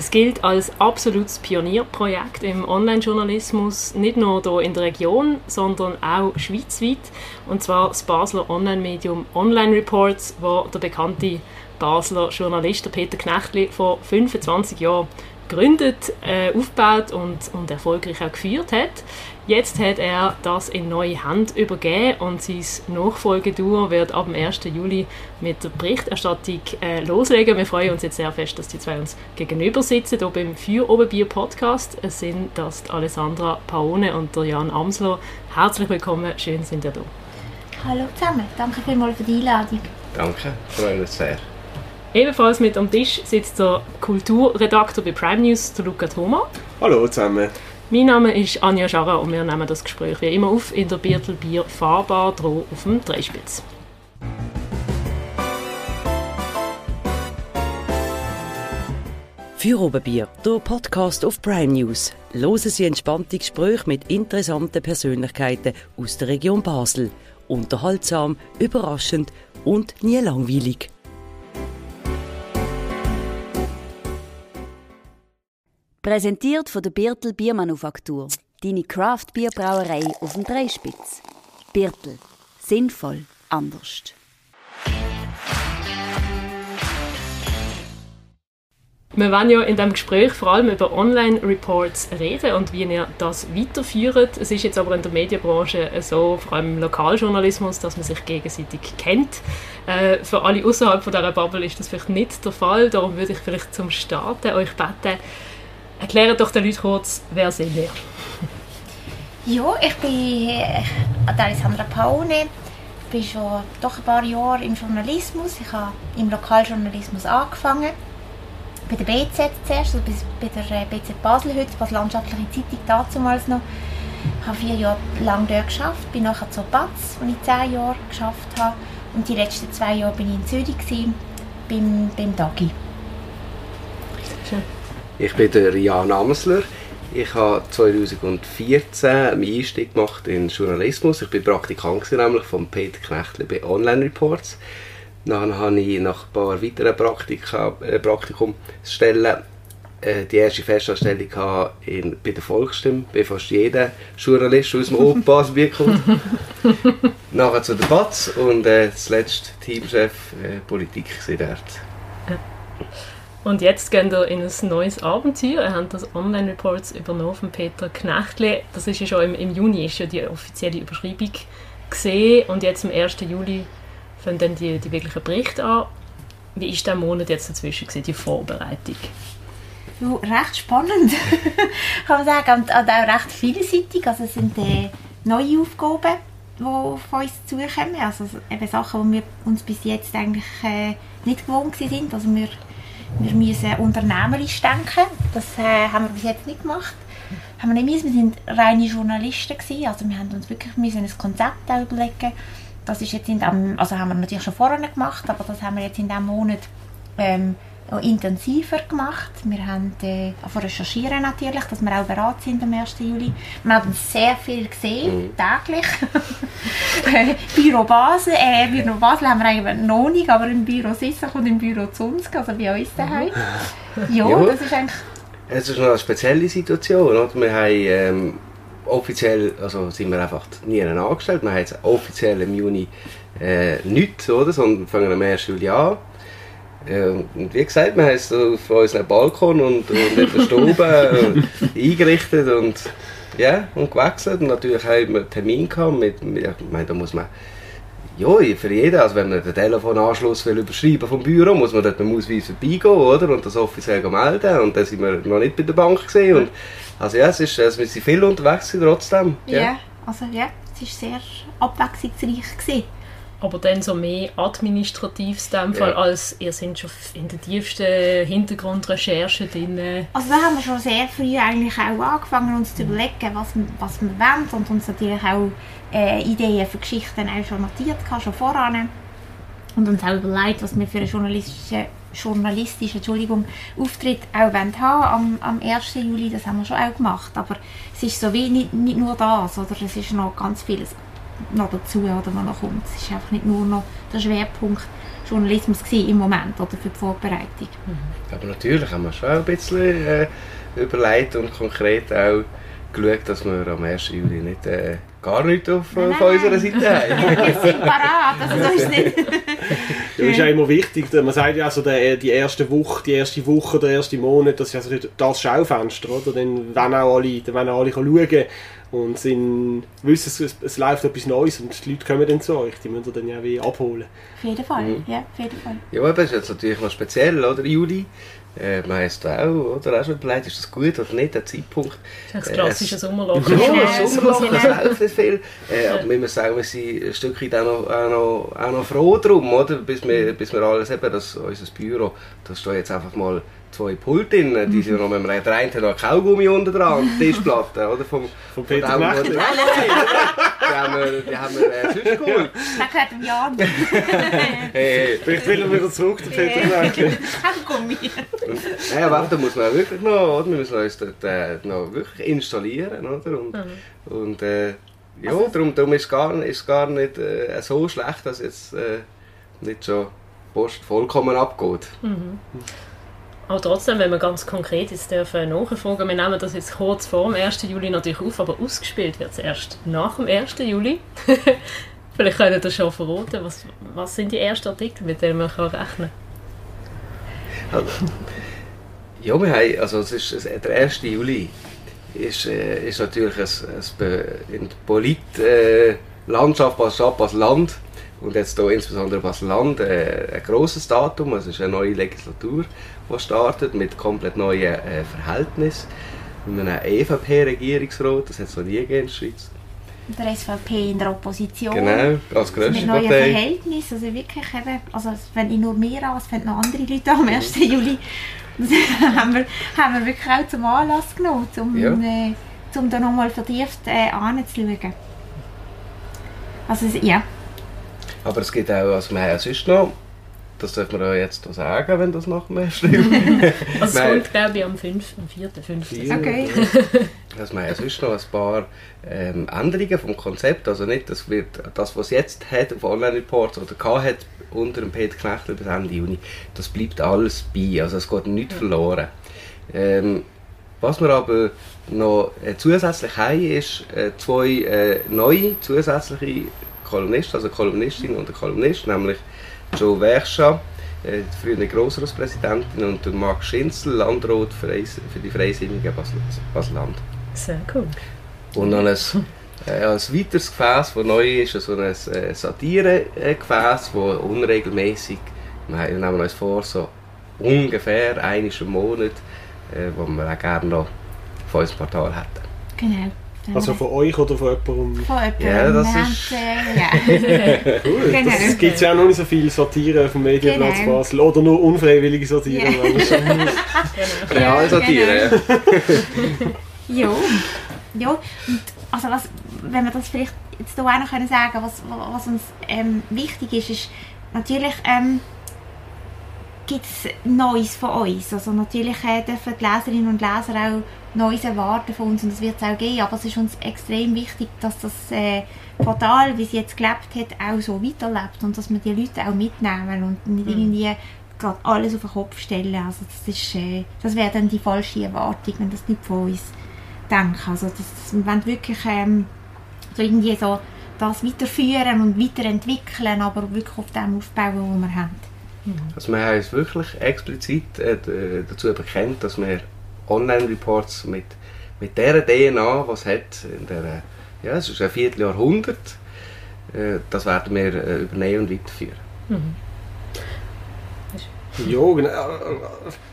Es gilt als absolutes Pionierprojekt im Online-Journalismus, nicht nur hier in der Region, sondern auch schweizweit. Und zwar das Basler Online-Medium Online Reports, wo der bekannte Basler Journalist Peter Knechtli vor 25 Jahren gegründet, äh, aufgebaut und, und erfolgreich auch geführt hat. Jetzt hat er das in neue Hand übergeben und sein Nachfolgeduo wird ab dem 1. Juli mit der Berichterstattung äh, loslegen. Wir freuen uns jetzt sehr fest, dass die zwei uns gegenüber sitzen, hier beim Für Oberbier Podcast. Es sind das Alessandra Paone und der Jan Amsler. Herzlich willkommen, schön sind ihr da. Hallo zusammen, danke vielmals für die Einladung. Danke, freuen uns sehr. Ebenfalls mit am Tisch sitzt der Kulturredakteur bei Prime News, der Luca Thoma. Hallo zusammen. Mein Name ist Anja Scharrer und wir nehmen das Gespräch wie immer auf in der Biertelbier Fahrbar droh auf dem Dreispitz. Für Oberbier, der Podcast auf Prime News. Hören Sie entspannte Gespräche mit interessanten Persönlichkeiten aus der Region Basel. Unterhaltsam, überraschend und nie langweilig. Präsentiert von der Birtel Biermanufaktur. Deine Craft-Bierbrauerei auf dem Dreispitz. Birtel. Sinnvoll. Anders. Wir wollen ja in diesem Gespräch vor allem über Online-Reports reden und wie ihr das weiterführt. Es ist jetzt aber in der Medienbranche so, vor allem im Lokaljournalismus, dass man sich gegenseitig kennt. Äh, für alle außerhalb dieser Bubble ist das vielleicht nicht der Fall. Darum würde ich vielleicht zum Starten euch bitten, Erklärt doch den Leuten kurz, wer sind ihr? Ja, ich bin Alessandra Paone. Ich bin schon doch ein paar Jahre im Journalismus. Ich habe im Lokaljournalismus angefangen. Bei der BZ zuerst, also bei der äh, BZ Basel heute, die Landschaftliche Zeitung damals noch. Ich habe vier Jahre lang dort geschafft, bin nachher zur BATS, wo ich zehn Jahre geschafft habe. Und die letzten zwei Jahre bin ich in Zürich gewesen, beim, beim Dagi. Schön. Ich bin der Jan Amsler. Ich habe 2014 einen Einstieg gemacht in Journalismus. Ich bin Praktikant nämlich von Peter Knechtli bei Online Reports. Dann habe ich nach ein paar weiteren Praktika, äh, Praktikumsstellen äh, die erste Festanstellung in, bei der Volksstimme, bei fast jeder Journalist aus dem Oberbaselbiet kommt. Nachher zu der BATS und äh, zuletzt Teamchef äh, Politik dort. Und jetzt gehen wir in ein neues Abenteuer. Ihr habt das Online-Reports übernommen von Peter Knechtli. Das ist ja schon im, im Juni ist ja die offizielle Überschreibung gesehen und jetzt am 1. Juli fangen dann die, die wirklichen Berichte an. Wie ist der Monat jetzt dazwischen gewesen, die Vorbereitung? Ja, recht spannend, kann man sagen, und, und auch recht vielseitig. Also es sind äh, neue Aufgaben, die auf uns zukommen. Also eben Sachen, die wir uns bis jetzt eigentlich äh, nicht gewohnt sind. Also wir wir müssen unternehmerisch denken. Das äh, haben wir bis jetzt nicht gemacht. Haben wir nicht müssen. Wir sind reine Journalisten gewesen. Also wir haben uns wirklich müssen ein Konzept überlegen. Das ist jetzt in dem, also haben wir natürlich schon vorher gemacht, aber das haben wir jetzt in diesem Monat ähm, intensiver gemacht. Wir haben äh, recherchieren natürlich, dass wir auch bereit sind am 1. Juli. Wir haben sehr viel gesehen, mhm. täglich. Büro Basel, äh, Büro Basel haben wir eigentlich noch nicht, aber im Büro Sissach und im Büro Zunsk, also bei uns daheim. Mhm. Ja, ja, das ist eigentlich... Es ist eine spezielle Situation, oder? Wir haben ähm, offiziell, also sind wir einfach nie angestellt, wir haben jetzt offiziell im Juni äh, nichts, oder? sondern fangen am 1. Juli an ja, und wie gesagt, wir haben es auf unserem Balkon und, und in der Stube eingerichtet und, ja, und gewechselt. Und natürlich haben wir einen Termin gehabt mit, mit ich meine, da muss man ja, für jeden, also wenn man den Telefonanschluss will überschreiben vom Büro, muss man dort mit dem Ausweis vorbeigehen, oder? Und das offiziell melden. Und dann sind wir noch nicht bei der Bank gesehen. Und, also ja, es ist, es sind viel unterwegs trotzdem. Ja, ja also ja, es war sehr abwechslungsreich gewesen aber dann so mehr administratives in Fall, ja. als ihr seid schon in der tiefsten Hintergrundrecherche drin. Also da haben wir schon sehr früh eigentlich auch angefangen, uns zu überlegen, was, was wir wollen und uns natürlich auch äh, Ideen für Geschichten auch schon notiert, schon voran. Und uns auch überlegt, was wir für einen journalistischen, journalistischen Entschuldigung, Auftritt auch haben am, am 1. Juli. Das haben wir schon auch gemacht. Aber es ist so wie nicht, nicht nur das, oder es ist noch ganz vieles noch dazu, oder, was noch kommt. Es ist einfach nicht nur noch der Schwerpunkt Journalismus im Moment oder für die Vorbereitung. Aber natürlich haben wir schon ein bisschen äh, überlegt und konkret auch geschaut, dass wir am 1. Juli nicht äh, gar nichts auf, Nein, auf unserer. Seite haben. Wir sind parat, also das ist nicht... Ja, ist ja immer wichtig, man sagt ja also der, die erste Woche, die erste Woche, der erste Monat, das ist also das Schaufenster, oder? Dann wollen auch alle, dann wollen auch alle schauen und sind, wissen, es, es läuft etwas Neues und die Leute kommen dann zu euch, die müssen ihr dann ja wie abholen. Auf jeden Fall, Mhm. ja, auf jeden Fall. Ja, aber das ist jetzt natürlich noch speziell, oder? Juli. Äh, man heisst auch, oder? Auch schon überlegt, ist das gut oder nicht, der Zeitpunkt. Das ist das Äh, klassische es- Sommerloch. Ja, das Sommerloch, das läuft nicht viel. Äh, aber wir müssen sagen, wir sind ein Stückchen auch noch, auch noch, auch noch froh drum, oder? Bis wir, bis wir alles eben, dass unser Büro, da steht jetzt einfach mal zwei Pulte drin, die sind noch mit dem der eine hat noch Kaugummi unten dran, die Tischplatte, oder? Vom, Von Peter von dem, die haben wir, die haben wir äh, sonst geholt. Das gehört dem Jan. Hey, Vielleicht will er wieder zurück, der Peter Knecht. Kaugummi. Nein, aber da muss man wirklich noch, oder? Wir müssen uns dort äh, noch wirklich installieren, oder? Und, und äh, ja, darum, darum ist es gar, ist gar nicht äh, so schlecht, dass jetzt äh, nicht schon die Post vollkommen abgeht. Aber trotzdem, wenn wir ganz konkret jetzt dürfen nachfragen, wir nehmen das jetzt kurz vor dem 1. Juli natürlich auf, aber ausgespielt wird es erst nach dem 1. Juli. Vielleicht könnt ihr schon verraten, was, was sind die ersten Artikel, mit denen man kann rechnen Also, ja, wir haben, also es ist, der 1. Juli ist, äh, ist natürlich ein, ein in der Polit-Landschaft Basel-Stadt, Basel-Land und jetzt hier insbesondere Basel-Land äh, ein grosses Datum, es ist eine neue Legislatur, die startet mit komplett neuen äh, Verhältnissen. Mit einem EVP-Regierungsrat, das hat es noch nie gegeben in der Schweiz. Der SVP in der Opposition. Genau, als grösste Mit neuen Partei. Verhältnissen, also wirklich eben, also wenn ich nur mehr an, es noch andere Leute am 1. Juli, das haben wir, haben wir wirklich auch zum Anlass genommen, um, Ja. äh, um da nochmal vertieft äh, anzuschauen. Also es- ja, Aber es gibt auch, also wir haben ja sonst noch, das dürfen wir ja jetzt auch sagen, wenn das nach dem 1. Juli Also es kommt, glaube ich, am 5., am 4., 5. Vier. Okay. Also wir haben sonst noch ein paar ähm, Änderungen vom Konzept. Also nicht, das wird das, was es jetzt hat auf Online-Reports oder gehabt hat unter dem Peter Knechtler bis Ende Juni, das bleibt alles bei. Also es geht nichts verloren. Ähm, was wir aber noch äh, zusätzlich haben, ist äh, zwei äh, neue zusätzliche Kolumnisten, also Kolumnistin und ein Kolumnist, nämlich Joe Werscha, äh, die frühere Grossratspräsidentin, und der Marc Schinzel, Landrat für, die Freisinnigen Basel- Basel-Land. Sehr cool. Und dann ein, äh, ein weiteres Gefäß, das neu ist, so ein äh, Satire-Gefäß, das unregelmäßig, wir nehmen uns vor, so ungefähr einmal im Monat, äh, wo wir auch gerne noch von unserem Portal hätten. genau. Dann Also von euch oder von jemandem? von jemandem. Ja, das ist- ja. Cool, Genau. das gibt ja auch noch nicht so viel Satire auf dem Medienplatz Genau. Basel. Oder nur unfreiwillige Satire. Ja. Realsatire, ja. Ja, ja. Und also was, wenn wir das vielleicht jetzt hier auch noch können sagen was, was uns ähm, wichtig ist, ist natürlich ähm, gibt es Neues von uns. Also natürlich äh, dürfen die Leserinnen und Leser auch Neues erwarten von uns und das wird es auch geben, aber es ist uns extrem wichtig, dass das äh, Portal, wie es jetzt gelebt hat, auch so weiterlebt und dass wir die Leute auch mitnehmen und nicht irgendwie gerade alles auf den Kopf stellen. Also das ist, äh, das wäre dann die falsche Erwartung, wenn das nicht von uns denken. Also das, das, wir wollen wirklich ähm, so irgendwie so das weiterführen und weiterentwickeln, aber wirklich auf dem aufbauen, was wir haben. Also wir haben uns wirklich explizit äh, d- dazu bekennt, dass wir Online-Reports mit, mit der DNA, was hat, in der, ja, es ist ein Vierteljahrhundert, äh, das werden wir äh, übernehmen und weiterführen. Ja, genau.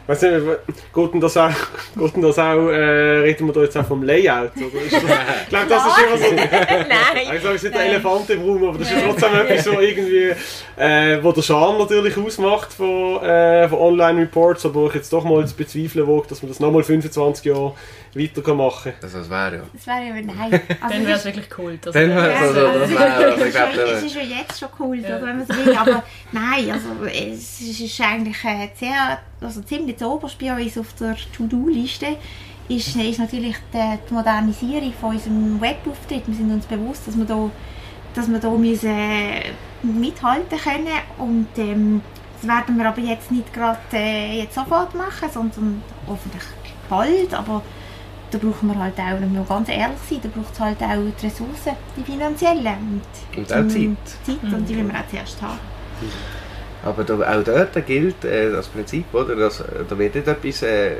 Weißt du, geht das auch, geht das auch äh, reden wir da jetzt auch vom Layout? Oder ich glaube, das ist immer so. Nein! Ich sage, es ist der Elefant im Raum, aber das ist trotzdem etwas, so irgendwie, äh, wo der Charme natürlich ausmacht von, äh, von Online-Reports, aber ich jetzt doch mal zu bezweifeln wage, dass man das nochmal 25 Jahre weiter kann machen Also das wäre ja. Das wäre ja nein. Also Dann es wäre es wirklich cool. dass Dann wär's also, Ja, das es wäre, also ist ich glaube, es ist ja jetzt schon cool, Ja. wenn man so will, aber nein, also es ist eigentlich äh, sehr, also ziemlich oberst bei uns auf der To-Do-Liste ist, ist natürlich die, die Modernisierung von unserem Webauftritt. Wir sind uns bewusst, dass wir da dass wir da müssen mithalten können und ähm, das werden wir aber jetzt nicht gerade äh, jetzt sofort machen, sondern hoffentlich bald, aber da brauchen wir halt auch, wenn wir ganz ehrlich sind, da braucht es halt auch die Ressourcen, die finanziellen und, und auch Zeit. Zeit mhm. und die wollen wir auch zuerst haben. Aber da, auch dort gilt äh, das Prinzip, oder? Dass, da wird nicht etwas, äh,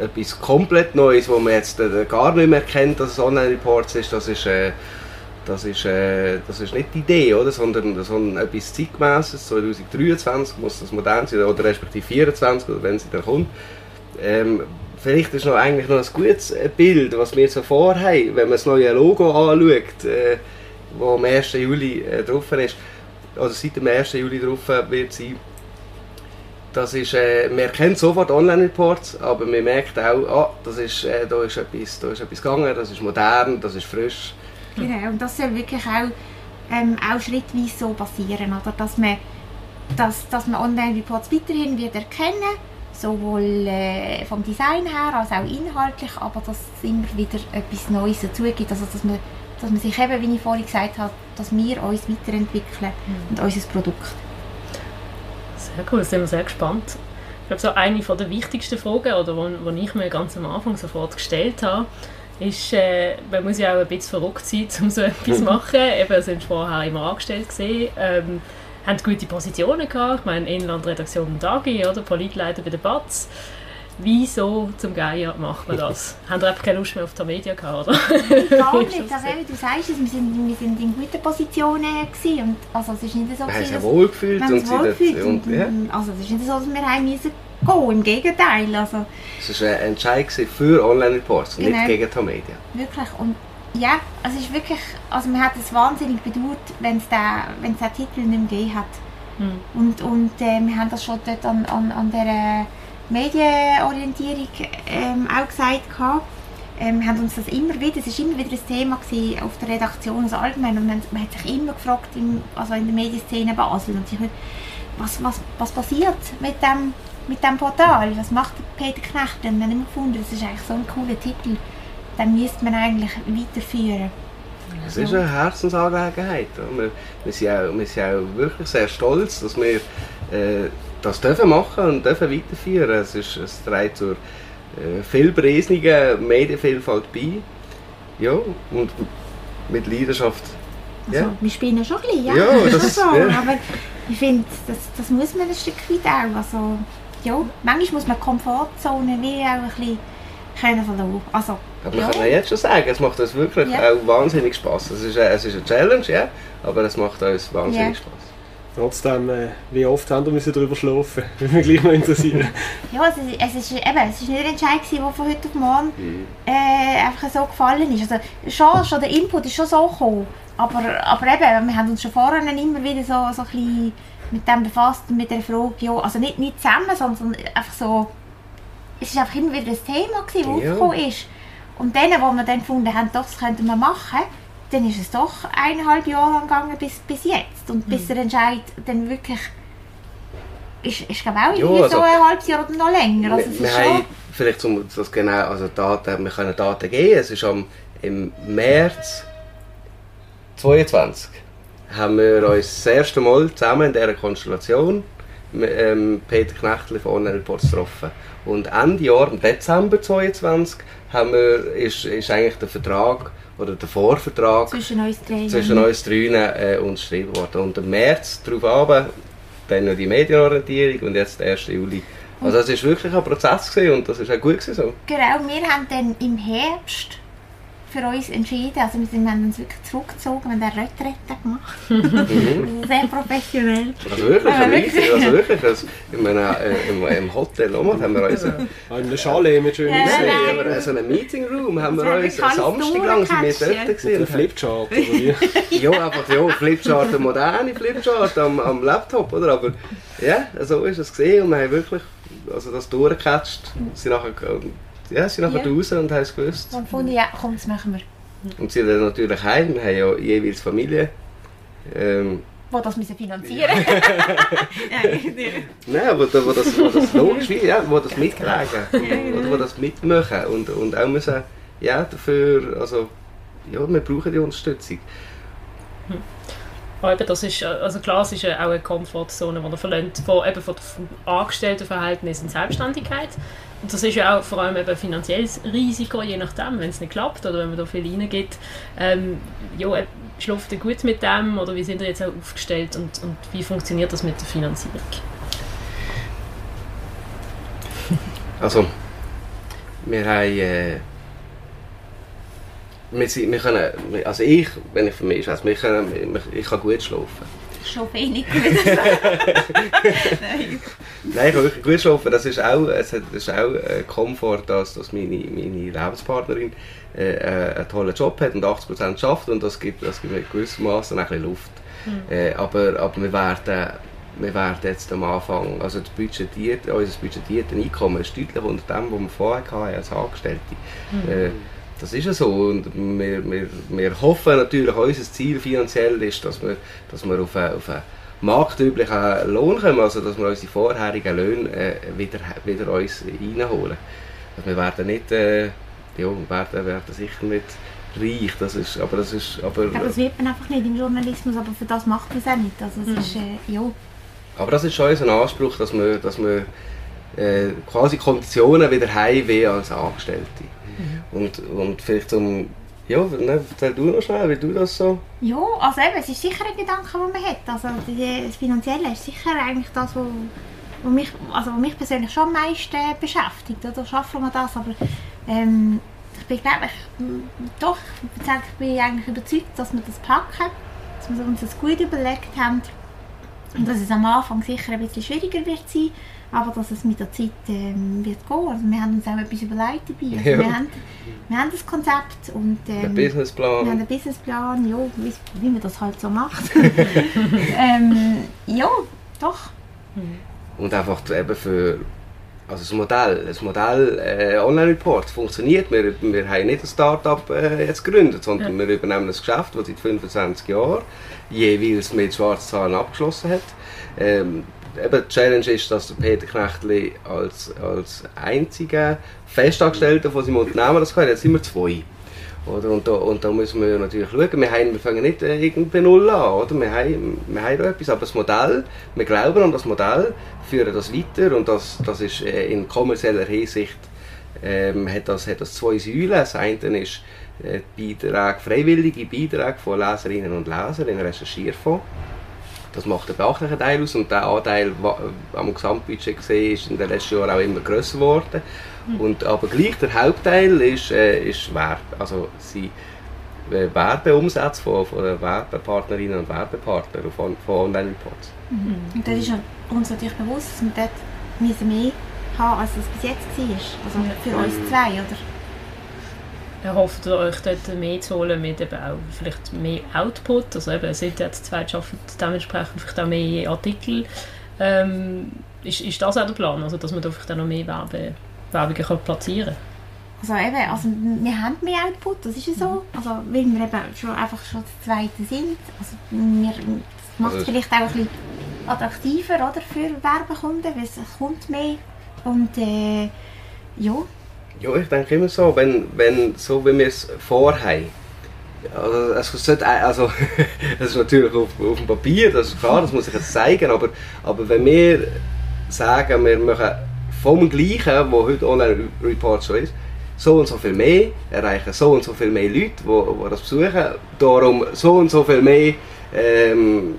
etwas komplett Neues, wo man jetzt äh, gar nicht mehr kennt, dass es Online-Reports ist, das ist, äh, das ist, äh, das ist nicht die Idee, oder? Sondern, sondern etwas zeitgemäßes, 2023 muss das modern sein, oder respektive 2024, oder wenn es dann kommt. Ähm, vielleicht ist noch eigentlich noch ein gutes Bild, was wir so vorhaben, wenn man das neue Logo anschaut, äh, das am 1. Juli äh, drauf ist also seit dem 1. Juli drauf wird sein. Das ist, äh, man erkennt sofort Online-Reports, aber man merkt auch, ah, das ist, äh, da, ist etwas, da ist etwas gegangen, das ist modern, das ist frisch. Genau, und das soll wirklich auch, ähm, auch schrittweise so passieren, oder? Dass, man, dass, dass man Online-Reports weiterhin wird erkennen sowohl äh, vom Design her als auch inhaltlich, aber dass es immer wieder etwas Neues dazu gibt, also dass man dass man sich eben, wie ich vorhin gesagt habe, dass wir uns weiterentwickeln mhm. und unser Produkt. Sehr cool, sind wir sehr gespannt. Ich glaube, so eine der wichtigsten Fragen, oder die ich mir ganz am Anfang sofort gestellt habe, ist, äh, man muss ja auch ein bisschen verrückt sein, um so etwas zu machen. Eben, sind vorher immer angestellt gesehen. Ähm, haben gute Positionen gehabt. Ich meine, Inlandredaktion und AGI, oder? Politleiter bei der BATS wieso zum Geier macht man das? Haben ihr einfach keine Lust mehr auf die Media gehabt, oder? Gar nicht. Also, wie du sagst, wir sind, wir sind in guten Positionen gewesen und also es ist nicht so, wir haben uns wohl gefühlt und, wohlgefühlt und, und, ja. Also es ist nicht so, dass wir haben müssen gehen, im Gegenteil. Also, es war ein Entscheid für Online-Reports, genau. nicht gegen die Media. Wirklich und ja, also es ist wirklich, also man hat es wahnsinnig bedauert, wenn es den, den Titel nicht mehr gegeben hat. Hm. Und, und äh, wir haben das schon dort an, an, an der Medienorientierung ähm, auch gesagt gehabt. Ähm, wir haben uns das immer wieder, es war immer wieder ein Thema auf der Redaktion, also allgemein, und man, man hat sich immer gefragt, im, also in der Medienszene Basel, und sich, was, was, was passiert mit dem, mit dem Portal, was macht Peter Knecht? Und wir haben immer gefunden, das ist eigentlich so ein cooler Titel, den müsste man eigentlich weiterführen. Es ist eine Herzensangelegenheit. Wir, wir, sind auch, wir sind auch wirklich sehr stolz, dass wir äh, das dürfen machen und dürfen weiterführen. Es, ist, es trägt zur äh, vielpreisnigen Medienvielfalt bei. Ja, und mit Leidenschaft. Also, ja. Wir spielen schon ein bisschen, ja. ja das, so, ja. aber ich finde, das, das muss man ein Stück weit auch. Also, ja, manchmal muss man Komfortzone wie auch ein bisschen können. Also, aber ja. man kann jetzt schon sagen, es macht uns wirklich ja. auch wahnsinnig Spaß. Es ist, es ist eine Challenge, ja, aber es macht uns wahnsinnig ja. Spaß. Trotzdem, äh, wie oft haben wir müssen darüber schlafen? Würde mich gleich mal interessieren. ja, es ist, es ist, eben, es ist nicht ein Entscheid, der von heute auf morgen mhm. äh, einfach so gefallen ist. Also, schon, schon der Input ist schon so gekommen. Aber, aber eben, wir haben uns schon vorher immer wieder so, so ein bisschen mit dem befasst, mit der Frage, ja, also nicht, nicht zusammen, sondern einfach so, es war einfach immer wieder ein Thema, das ja. aufgekommen ist. Und dann, wo wir dann gefunden haben, doch, das könnten wir machen, dann ist es doch eineinhalb Jahre lang gegangen bis, bis jetzt. Und bis mhm. der Entscheid dann wirklich ist, ist glaube auch irgendwie also, so ein halbes Jahr oder noch länger. Also wir, wir haben vielleicht um das genau, also Daten, wir können Daten geben. Es ist am im März 2022 haben wir uns das erste Mal zusammen in dieser Konstellation ähm, Peter Knechtli von Online Reports getroffen. Und Ende Jahr, im Dezember 2022, haben wir, ist, ist eigentlich der Vertrag oder der Vorvertrag zwischen uns drei, zwischen uns drei äh, unterschrieben worden. Und im März darauf ab, dann noch die Medienorientierung und jetzt der 1. Juli. Also es war wirklich ein Prozess und das war auch gut. So. Genau, wir haben dann im Herbst für uns entschieden. Also wir, sind, wir haben uns wirklich zurückgezogen, wir haben eine Retrette gemacht. Mhm. Sehr professionell. Also wirklich, also wirklich. Also wirklich also in einem, äh, im, im Hotel Omar haben wir uns... Äh, in Chalet mit schönen ja, ja, so einem Meeting Room haben wir uns Samstag lang sind wir dort gesehen. Ein Flipchart, oder wie? ja, einfach ja, Flipchart, eine moderne Flipchart am, am Laptop, oder? Aber ja, so ist es gesehen und wir haben wirklich also das durchgecatcht. sind nachher ja, sie sind nachher ja. raus und haben es gewusst. Und gefunden, ja, komm, das machen wir. Und sie sind dann natürlich heim, wir haben ja jeweils Familie. Ähm, wo das müssen finanzieren Nein, wo, wo, das, wo das logisch ist, ja, wo das mittragen genau. oder wo das mitmachen und, und auch müssen, ja, dafür, also, ja, wir brauchen die Unterstützung. Aber das ist, äh, also klar, es ist auch eine Komfortzone, die er verlangt, von, eben von dem Angestelltenverhältnis in Selbstständigkeit. Das ist ja auch vor allem ein finanzielles Risiko, je nachdem, wenn es nicht klappt oder wenn man da viel reingibt. Ähm, ja, äh, schläft ihr gut mit dem oder wie sind ihr jetzt auch aufgestellt und, und wie funktioniert das mit der Finanzierung? Also, wir haben... Äh, wir, sind, wir können, also ich, wenn ich weiß, wir können, ich kann gut schlafen. Schlafe eh nicht gut. Nein. Nein, ich gut schlafen. Das ist auch, es hat, das ist auch ein Komfort, dass, dass meine, meine Lebenspartnerin äh, äh einen tollen Job hat und 80% schafft und das gibt, das gibt gewissermaßen ein bisschen Luft. Mhm. Äh, aber, aber wir werden wir werden jetzt am Anfang, also das budgetiert, unser budgetiertes Einkommen ist deutlich unter dem, was wir vorher hatten als Angestellte. Mhm. Äh, das ist ja so und wir, wir, wir hoffen natürlich, unser Ziel finanziell ist, dass wir, dass wir auf einen, auf einen marktüblichen Lohn kommen, also dass wir unsere vorherigen Löhne äh, wieder, wieder uns reinholen. Also wir werden nicht, äh, ja, werden, werden sicher nicht reich, das ist, aber das ist... Aber, aber das wird man einfach nicht im Journalismus, aber für das macht man es auch nicht, also es mhm. ist, äh, ja. Aber das ist schon unser Anspruch, dass wir, dass wir äh, quasi Konditionen wieder haben wie als Angestellte. Mhm. Und, und vielleicht zum ja, ne, erzähl du noch schnell, wie du das so... Ja, also eben, es ist sicher ein Gedanke, den man hat. Also das Finanzielle ist sicher eigentlich das, was mich, also, mich persönlich schon am meisten beschäftigt. Oder schaffen wir das, aber ähm, ich bin, glaube ich, doch, ich bin eigentlich überzeugt, dass wir das packen, dass wir uns das gut überlegt haben und dass es am Anfang sicher ein bisschen schwieriger wird sein, aber dass es mit der Zeit ähm, wird gehen. Also wir haben uns auch etwas überlegt dabei. Also ja. wir, haben, wir haben das Konzept und ähm, einen Businessplan. Wir haben einen Businessplan, ja, wie, wie man das halt so macht. ähm, ja, doch. Und einfach eben für also das Modell, das Modell äh, Online-Report funktioniert. Wir, wir haben nicht ein Start-up äh, jetzt gegründet, sondern ja. wir übernehmen ein Geschäft, das seit 25 Jahren jeweils mit schwarzen Zahlen abgeschlossen hat. Ähm, eben die Challenge ist, dass der Peter Knechtli als, als einziger Festangestellter von seinem Unternehmen das kann. Jetzt sind wir zwei. Oder? Und, da, und da müssen wir natürlich schauen. Wir, haben, wir fangen nicht äh, irgendwie null an. Oder? Wir, haben, wir haben da etwas, aber das Modell, wir glauben an das Modell, führen das weiter und das, das ist äh, in kommerzieller Hinsicht ähm, hat, das, hat das zwei Säulen. Das eine ist äh, Beiträge, freiwillige Beiträge von Leserinnen und Lesern in Recherchierfonds. Das macht einen beachtlichen Teil aus und der Anteil am Gesamtbudget gesehen ist in den letzten Jahren auch immer grösser geworden. Mhm. Und, aber gleich der Hauptteil ist, äh, ist Werbe, also sie, äh, Werbeumsätze von, von Werbepartnerinnen und Werbepartnern von, von Online-Reports. Mhm. Und das ist uns natürlich bewusst, dass wir dort mehr haben, als es bis jetzt war. Also für uns zwei, oder? erhofft ihr euch dort mehr zu holen mit eben auch vielleicht mehr Output, also eben, seid ihr jetzt zwei schafft dementsprechend vielleicht auch mehr Artikel. Ähm, ist, ist das auch der Plan, also dass man da vielleicht auch noch mehr Werbe, Werbungen kann platzieren also eben, also wir haben mehr Output, das ist ja so, mhm. also weil wir eben schon einfach schon das Zweite sind, also wir, das macht es also vielleicht auch ein bisschen attraktiver oder, für Werbekunden, weil es kommt mehr. Und äh, ja, ja, ich denke immer so, wenn, wenn so wie wir es vorhaben, also, es sollte, also das ist natürlich auf, auf dem Papier, das ist klar, das muss ich jetzt zeigen, aber, aber wenn wir sagen, wir machen vom Gleichen, was heute Online-Report schon ist, so und so viel mehr, erreichen so und so viel mehr Leute, die, das besuchen, darum so und so viel mehr ähm,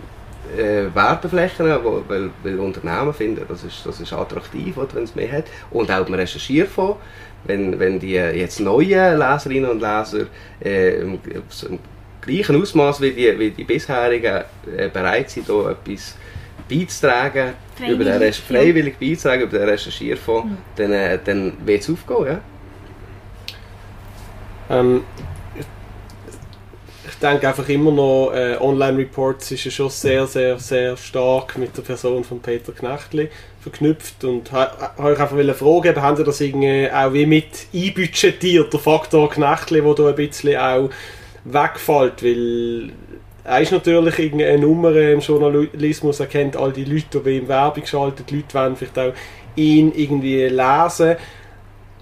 äh, Werbeflächen, weil, weil Unternehmen finden, das ist, das ist attraktiv, wenn es mehr hat. Und auch man recherchiert von wenn, wenn die jetzt neuen Leserinnen und Leser äh, im, im, gleichen Ausmaß wie die, wie die bisherigen äh, bereit sind, hier etwas beizutragen, freiwillig, über den Rest, freiwillig ja. beizutragen über den Recherchierfonds, mhm. dann, äh, dann wird es aufgehen. Ja? Ähm, denke einfach immer noch, äh, Online-Reports ist ja schon sehr, sehr, sehr stark mit der Person von Peter Knechtli verknüpft und habe euch einfach fragen, haben Sie das irgendwie auch wie mit einbudgetiert, der Faktor Knechtli, der da ein bisschen auch wegfällt, weil er ist natürlich eine Nummer im Journalismus, er kennt all die Leute, die ihm Werbung schalten, die Leute wollen vielleicht auch ihn irgendwie lesen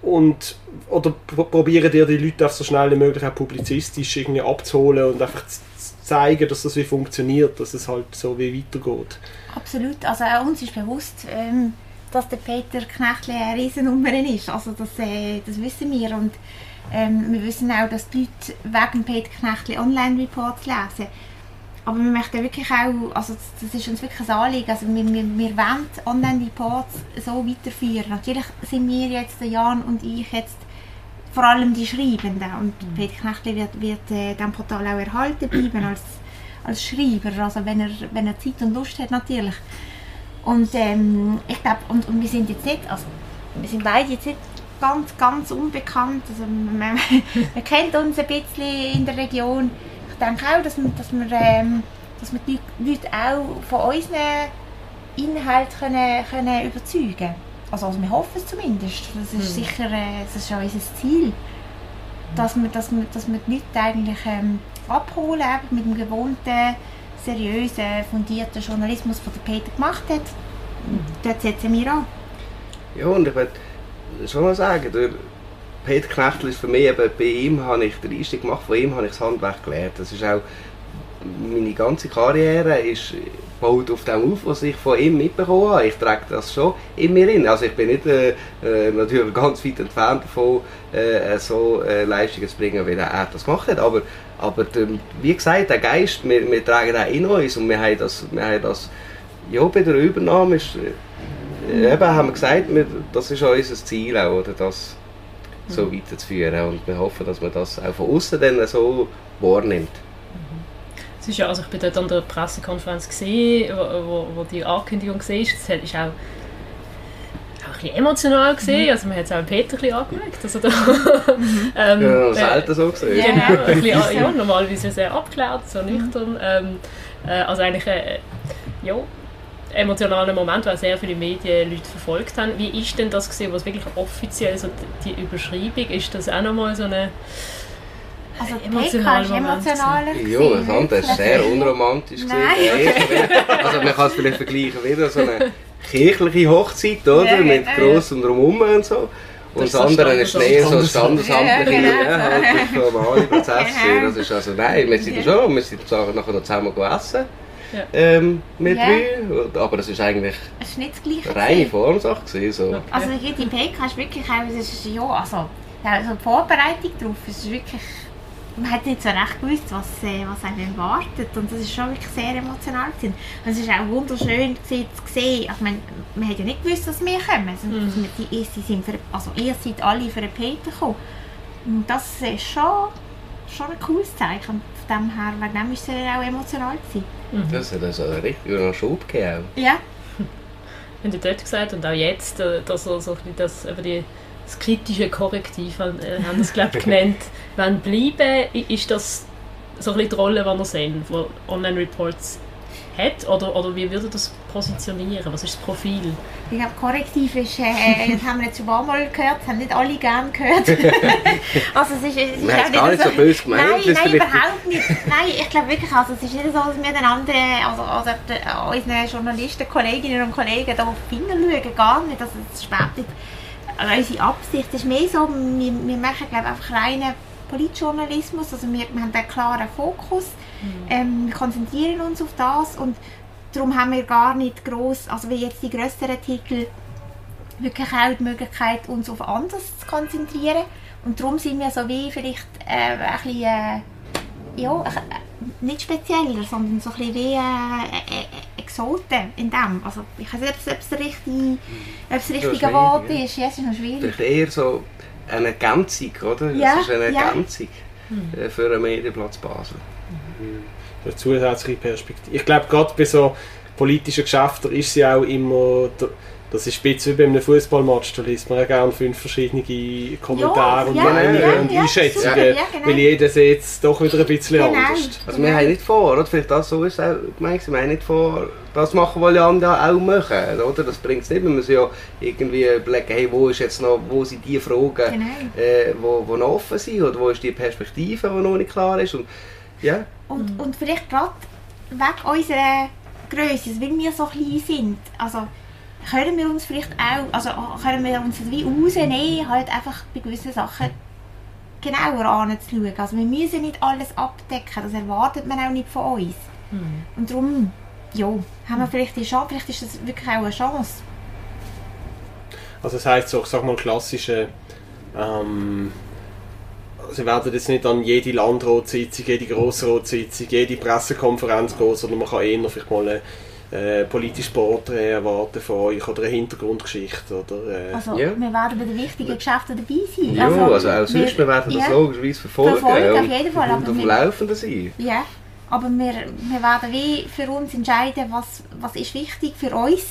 und oder probieren dir die Leute auch so schnell wie möglich auch publizistisch irgendwie abzuholen und einfach zu zeigen, dass das wie funktioniert, dass es halt so wie weitergeht. Absolut, also auch uns ist bewusst, ähm, dass der Peter Knechtli eine Riesennummer ist, also das, äh, das wissen wir und ähm, wir wissen auch, dass die Leute wegen Peter Knechtli Online-Reports lesen. Aber wir möchten wirklich auch, also das ist uns wirklich ein Anliegen, also wir, wir, wir wollen Online-Reports so weiterführen. Natürlich sind wir jetzt, Jan und ich, jetzt vor allem die Schreibenden und mhm. Peter Knechtli wird, wird äh, dem Portal auch erhalten bleiben als, als Schreiber, also wenn er, wenn er Zeit und Lust hat natürlich. Und ähm, ich glaube, und, und wir sind jetzt nicht, also wir sind beide jetzt nicht ganz, ganz unbekannt. Also man, man kennt uns ein bisschen in der Region. Ich denke auch, dass wir, dass wir, ähm, dass wir die Leute auch von unseren Inhalten können, können überzeugen können. Also, also wir hoffen es zumindest. Das ist mhm. sicher äh, das ist auch unser Ziel. Dass wir, dass wir, dass wir die Leute eigentlich ähm, abholen mit dem gewohnten, seriösen, fundierten Journalismus, den der Peter gemacht hat. Mhm. Dort setzen wir an. Ja, und ich würde schon mal sagen, Peter Knechtel ist für mich, eben, bei ihm habe ich den Einstieg gemacht, von ihm habe ich das Handwerk gelernt. Das ist auch, meine ganze Karriere ist baut auf dem auf, was ich von ihm mitbekommen habe. Ich trage das schon in mir in. Also ich bin nicht äh, äh natürlich ganz weit entfernt davon, äh, so äh, Leistungen zu bringen, wie er das gemacht hat. Aber, aber der, wie gesagt, der Geist, wir, wir tragen auch in uns und wir haben das, wir haben das ja, bei der Übernahme ist, äh, eben haben wir gesagt, wir, das ist unser Ziel auch, oder, das so mhm. weiterzuführen und wir hoffen, dass man das auch von außen dann so wahrnimmt. Es ist ja, also ich bin dort an der Pressekonferenz gesehen, wo, wo, wo die Ankündigung war, das ist auch auch ein bisschen emotional gesehen, mhm. also man hat es auch Peter ein bisschen angemerkt, also da, mhm. ähm, ja, selten so gesehen. Ja, genau, ein bisschen, ja, normalerweise sehr abgeklärt, so nüchtern, ähm, äh, also eigentlich, äh, ja, emotionalen Moment, weil sehr viele Medien Leute verfolgt haben. Wie ist denn das gesehen, was wirklich offiziell so die Überschreibung ist, das auch nochmal so eine also emotionaler Ja, das andere ist sehr unromantisch gesehen. Also man kann es vielleicht vergleichen wieder so eine kirchliche Hochzeit, oder? Ja, mit gross und Drumherum und so. Und das, das andere ist näher so standesamtliche, ja, genau. ja, halt normale Prozesse. Das ist also, nein, wir sind ja. schon, wir sind nachher noch zusammen essen. Ja. Ähm, mit ja. drei. Aber das ist eigentlich es ist nicht das Gleiche reine Formsache. Gewesen, so. okay. Also die PK ist wirklich auch, es ist, ja, also, also die Vorbereitung darauf, es ist wirklich man hat nicht so recht gewusst, was, äh, was einen erwartet und das ist schon wirklich sehr emotional gewesen. Und es ist auch wunderschön gewesen, zu sehen, also man, man hat ja nicht gewusst, dass wir kommen, also, mhm. die, sie sind für, also ihr seid alle für einen Peter gekommen und das ist schon, schon ein cooles Zeichen und von dem her, wegen dem ist es auch emotional gewesen. Mhm. Das hat also richtig Schub gegeben. Ja. Wenn du dort gesagt und auch jetzt, äh, dass so, so das, über die das kritische Korrektiv, äh, haben das glaube genannt, wenn bleiben, ist das so ein bisschen die Rolle, die wir sehen, die Online-Reports hat? Oder, oder wie würde das positionieren? Was ist das Profil? Ich glaube, Korrektiv ist, äh, das haben wir jetzt schon ein paar Mal gehört, das haben nicht alle gerne gehört. also es ist, es ist auch gar nicht so böse gemeint. Nein, nein überhaupt nicht. Nein, ich glaube wirklich, also es ist nicht so, dass wir den anderen, also, also unseren Journalisten, Kolleginnen und Kollegen da auf die Finger schauen, gar nicht. Also es ist nicht also unsere Absicht ist mehr so, wir, wir machen glaube einfach reinen Politjournalismus, also wir, wir haben einen klaren Fokus, mhm. ähm, wir konzentrieren uns auf das und darum haben wir gar nicht groß, also wie jetzt die größeren Artikel, wirklich auch die Möglichkeit, uns auf anderes zu konzentrieren und darum sind wir so wie vielleicht äh, ein bisschen, äh, ja, äh, nicht spezieller, sondern so ein bisschen wie äh, äh, Exoten in dem. Also ich weiß nicht, ob es das richtige, das richtige Wort ist. Ja, es ist noch schwierig. Vielleicht eher so eine Ergänzung, oder? Ja, es ist eine Ergänzung ja. für einen Medienplatz Basel. Mhm. Eine zusätzliche Perspektive. Ich glaube, gerade bei so politischen Geschäften ist sie auch immer... Das ist ein bisschen wie bei einem Fußballmatch, da liest man ja gerne fünf verschiedene Kommentare ja, und ja, Meinungen ja, und Einschätzungen, ja, genau. weil jeder sieht es doch wieder ein bisschen genau. anders. Also wir haben nicht vor, oder? vielleicht das so ist auch gemeint, wir haben nicht vor, das machen, was alle anderen auch machen, oder? Das bringt es nicht, wir müssen ja irgendwie überlegen, hey, wo ist jetzt noch, wo sind die Fragen, genau. äh, wo, wo noch offen sind, oder wo ist die Perspektive, die noch nicht klar ist und ja. Und, und vielleicht gerade wegen unserer Größe, weil wir so klein sind, also können wir uns vielleicht auch, also können wir uns wie rausnehmen, halt einfach bei gewissen Sachen genauer anzuschauen. Also wir müssen nicht alles abdecken, das erwartet man auch nicht von uns. Mhm. Und darum, ja, haben wir vielleicht die Chance, vielleicht ist das wirklich auch eine Chance. Also das heisst so, ich sag mal, klassische ähm, Sie werden jetzt nicht an jede Landratssitzung, jede Grossratssitzung, jede Pressekonferenz gehen, sondern man kann eher vielleicht mal eine äh, politisches Porträt erwarten von euch oder eine Hintergrundgeschichte. Oder, äh. Also ja. wir werden bei den wichtigen Geschäften dabei sein. Ja, also, also auch sonst, wir, werden das ja, logischerweise verfolgen. Verfolgen auf jeden Fall. Und auf dem Laufenden sein. Ja, aber wir, wir werden wie für uns entscheiden, was, was ist wichtig für uns.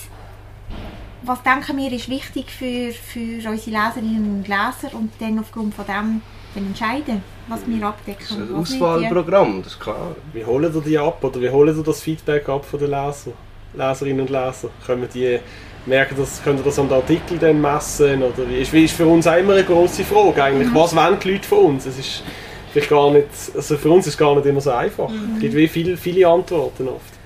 Was denken wir ist wichtig für, für unsere Leserinnen und Leser und dann aufgrund von dem entscheiden, was wir abdecken. Das Auswahlprogramm, das ist klar. Wie holen ihr die ab oder wie holen ihr das Feedback ab von den Lesern? Leserinnen und Leser? Können die merken, das, können das an den Artikeln dann messen? Oder wie ist, wie ist für uns immer eine grosse Frage eigentlich. Mhm. Was wollen die Leute von uns? Es ist vielleicht gar nicht, also für uns ist es gar nicht immer so einfach. Mhm. Es gibt wie viele, viele Antworten oft.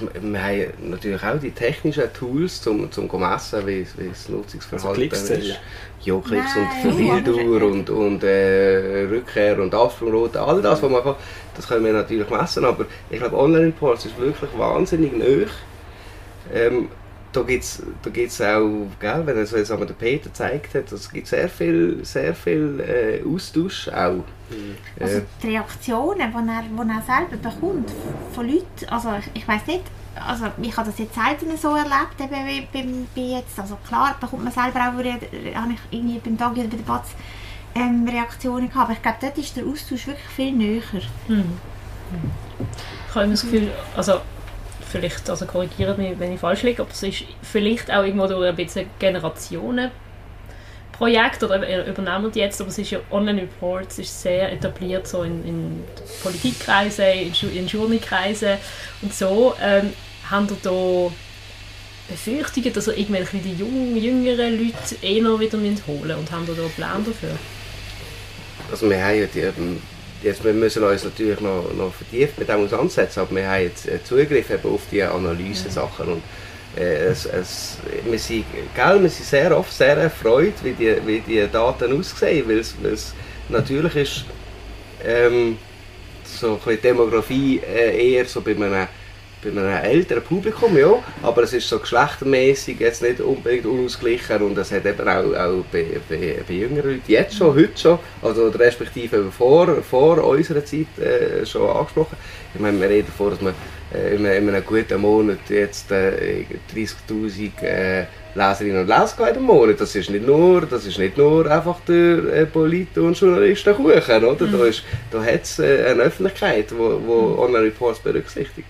Wir haben natürlich auch die technischen Tools, um, zu messen, wie, wie das Nutzungsverhalten also ist. Ja, Klicks Nein, und Verweildauer und, und äh, Rückkehr und Absprungrote, all das, was man kann, das können wir natürlich messen, aber ich glaube, Online-Reports ist wirklich wahnsinnig nöch. Ähm, da gibt es da gibt's auch, gell, wenn es einmal der Peter gezeigt hat, es gibt sehr viel, sehr viel äh, Austausch auch. Also die Reaktionen, die er, die er selber bekommt von Leuten, also ich, ich weiß nicht, also ich habe das jetzt selten so erlebt, eben bei, bei, jetzt, also klar bekommt man selber auch, habe ich irgendwie beim Tag oder bei der Batz ähm, Reaktionen gehabt, aber ich glaube, dort ist der Austausch wirklich viel näher. Mhm. Ich habe das Gefühl, also vielleicht, also korrigiert mich, wenn ich falsch liege, aber es ist vielleicht auch irgendwo durch ein bisschen Generationenprojekt oder übernehmen die jetzt, aber es ist ja Online-Reports ist sehr etabliert so in, in Politikkreisen, in, in Journalkreisen und so. Ähm, haben ihr da Befürchtungen, dass ihr irgendwelche die jungen, jüngeren Leute eher wieder holen und haben ihr da einen Plan dafür? Also wir haben ja die, jetzt, wir müssen uns natürlich noch, noch vertieft mit dem auseinandersetzen, aber wir haben jetzt äh, Zugriff eben auf die Analyse-Sachen äh, es, es, wir, sind, gell, wir sind sehr oft sehr erfreut, wie die, wie die Daten aussehen, weil es natürlich ist ähm, so ein Demografie äh, eher so bei einem bei einem älteren Publikum, ja, aber es ist so geschlechtermäßig jetzt nicht unbedingt unausgeglichen und es hat eben auch, auch bei, bei, bei jüngeren Leuten jetzt schon, heute schon, also respektive vor, vor unserer Zeit äh, schon angesprochen. Ich meine, wir reden davon, dass man äh, in, in, einem guten Monat jetzt äh, 30'000 äh, Leserinnen und Leser in Monat. Das ist nicht nur, das ist nicht nur einfach der äh, Polit- und Journalistenkuchen, oder? Mhm. Da, ist, da hat es äh, eine Öffentlichkeit, die wo, wo mhm. Online-Reports berücksichtigt.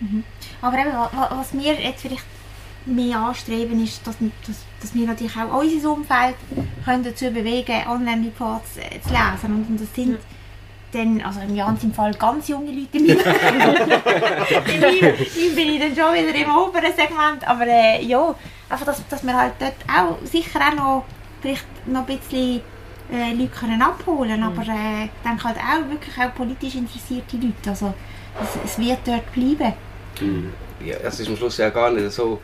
Mhm. Aber eben, was wir jetzt vielleicht mehr anstreben, ist, dass, dass, dass wir natürlich auch unser Umfeld können dazu bewegen Online-Reports äh, zu lesen. Und, das sind dann, also im ganzen Fall ganz junge Leute. In meinem bin ich dann schon wieder im oberen Segment. Aber äh, ja, einfach, dass, dass wir halt dort auch sicher auch noch, vielleicht noch ein bisschen äh, Leute können abholen mhm. aber äh, ich denke halt auch wirklich auch politisch interessierte Leute. Also, es, es wird dort bleiben. Mhm. Ja, es ist am Schluss ja gar nicht so,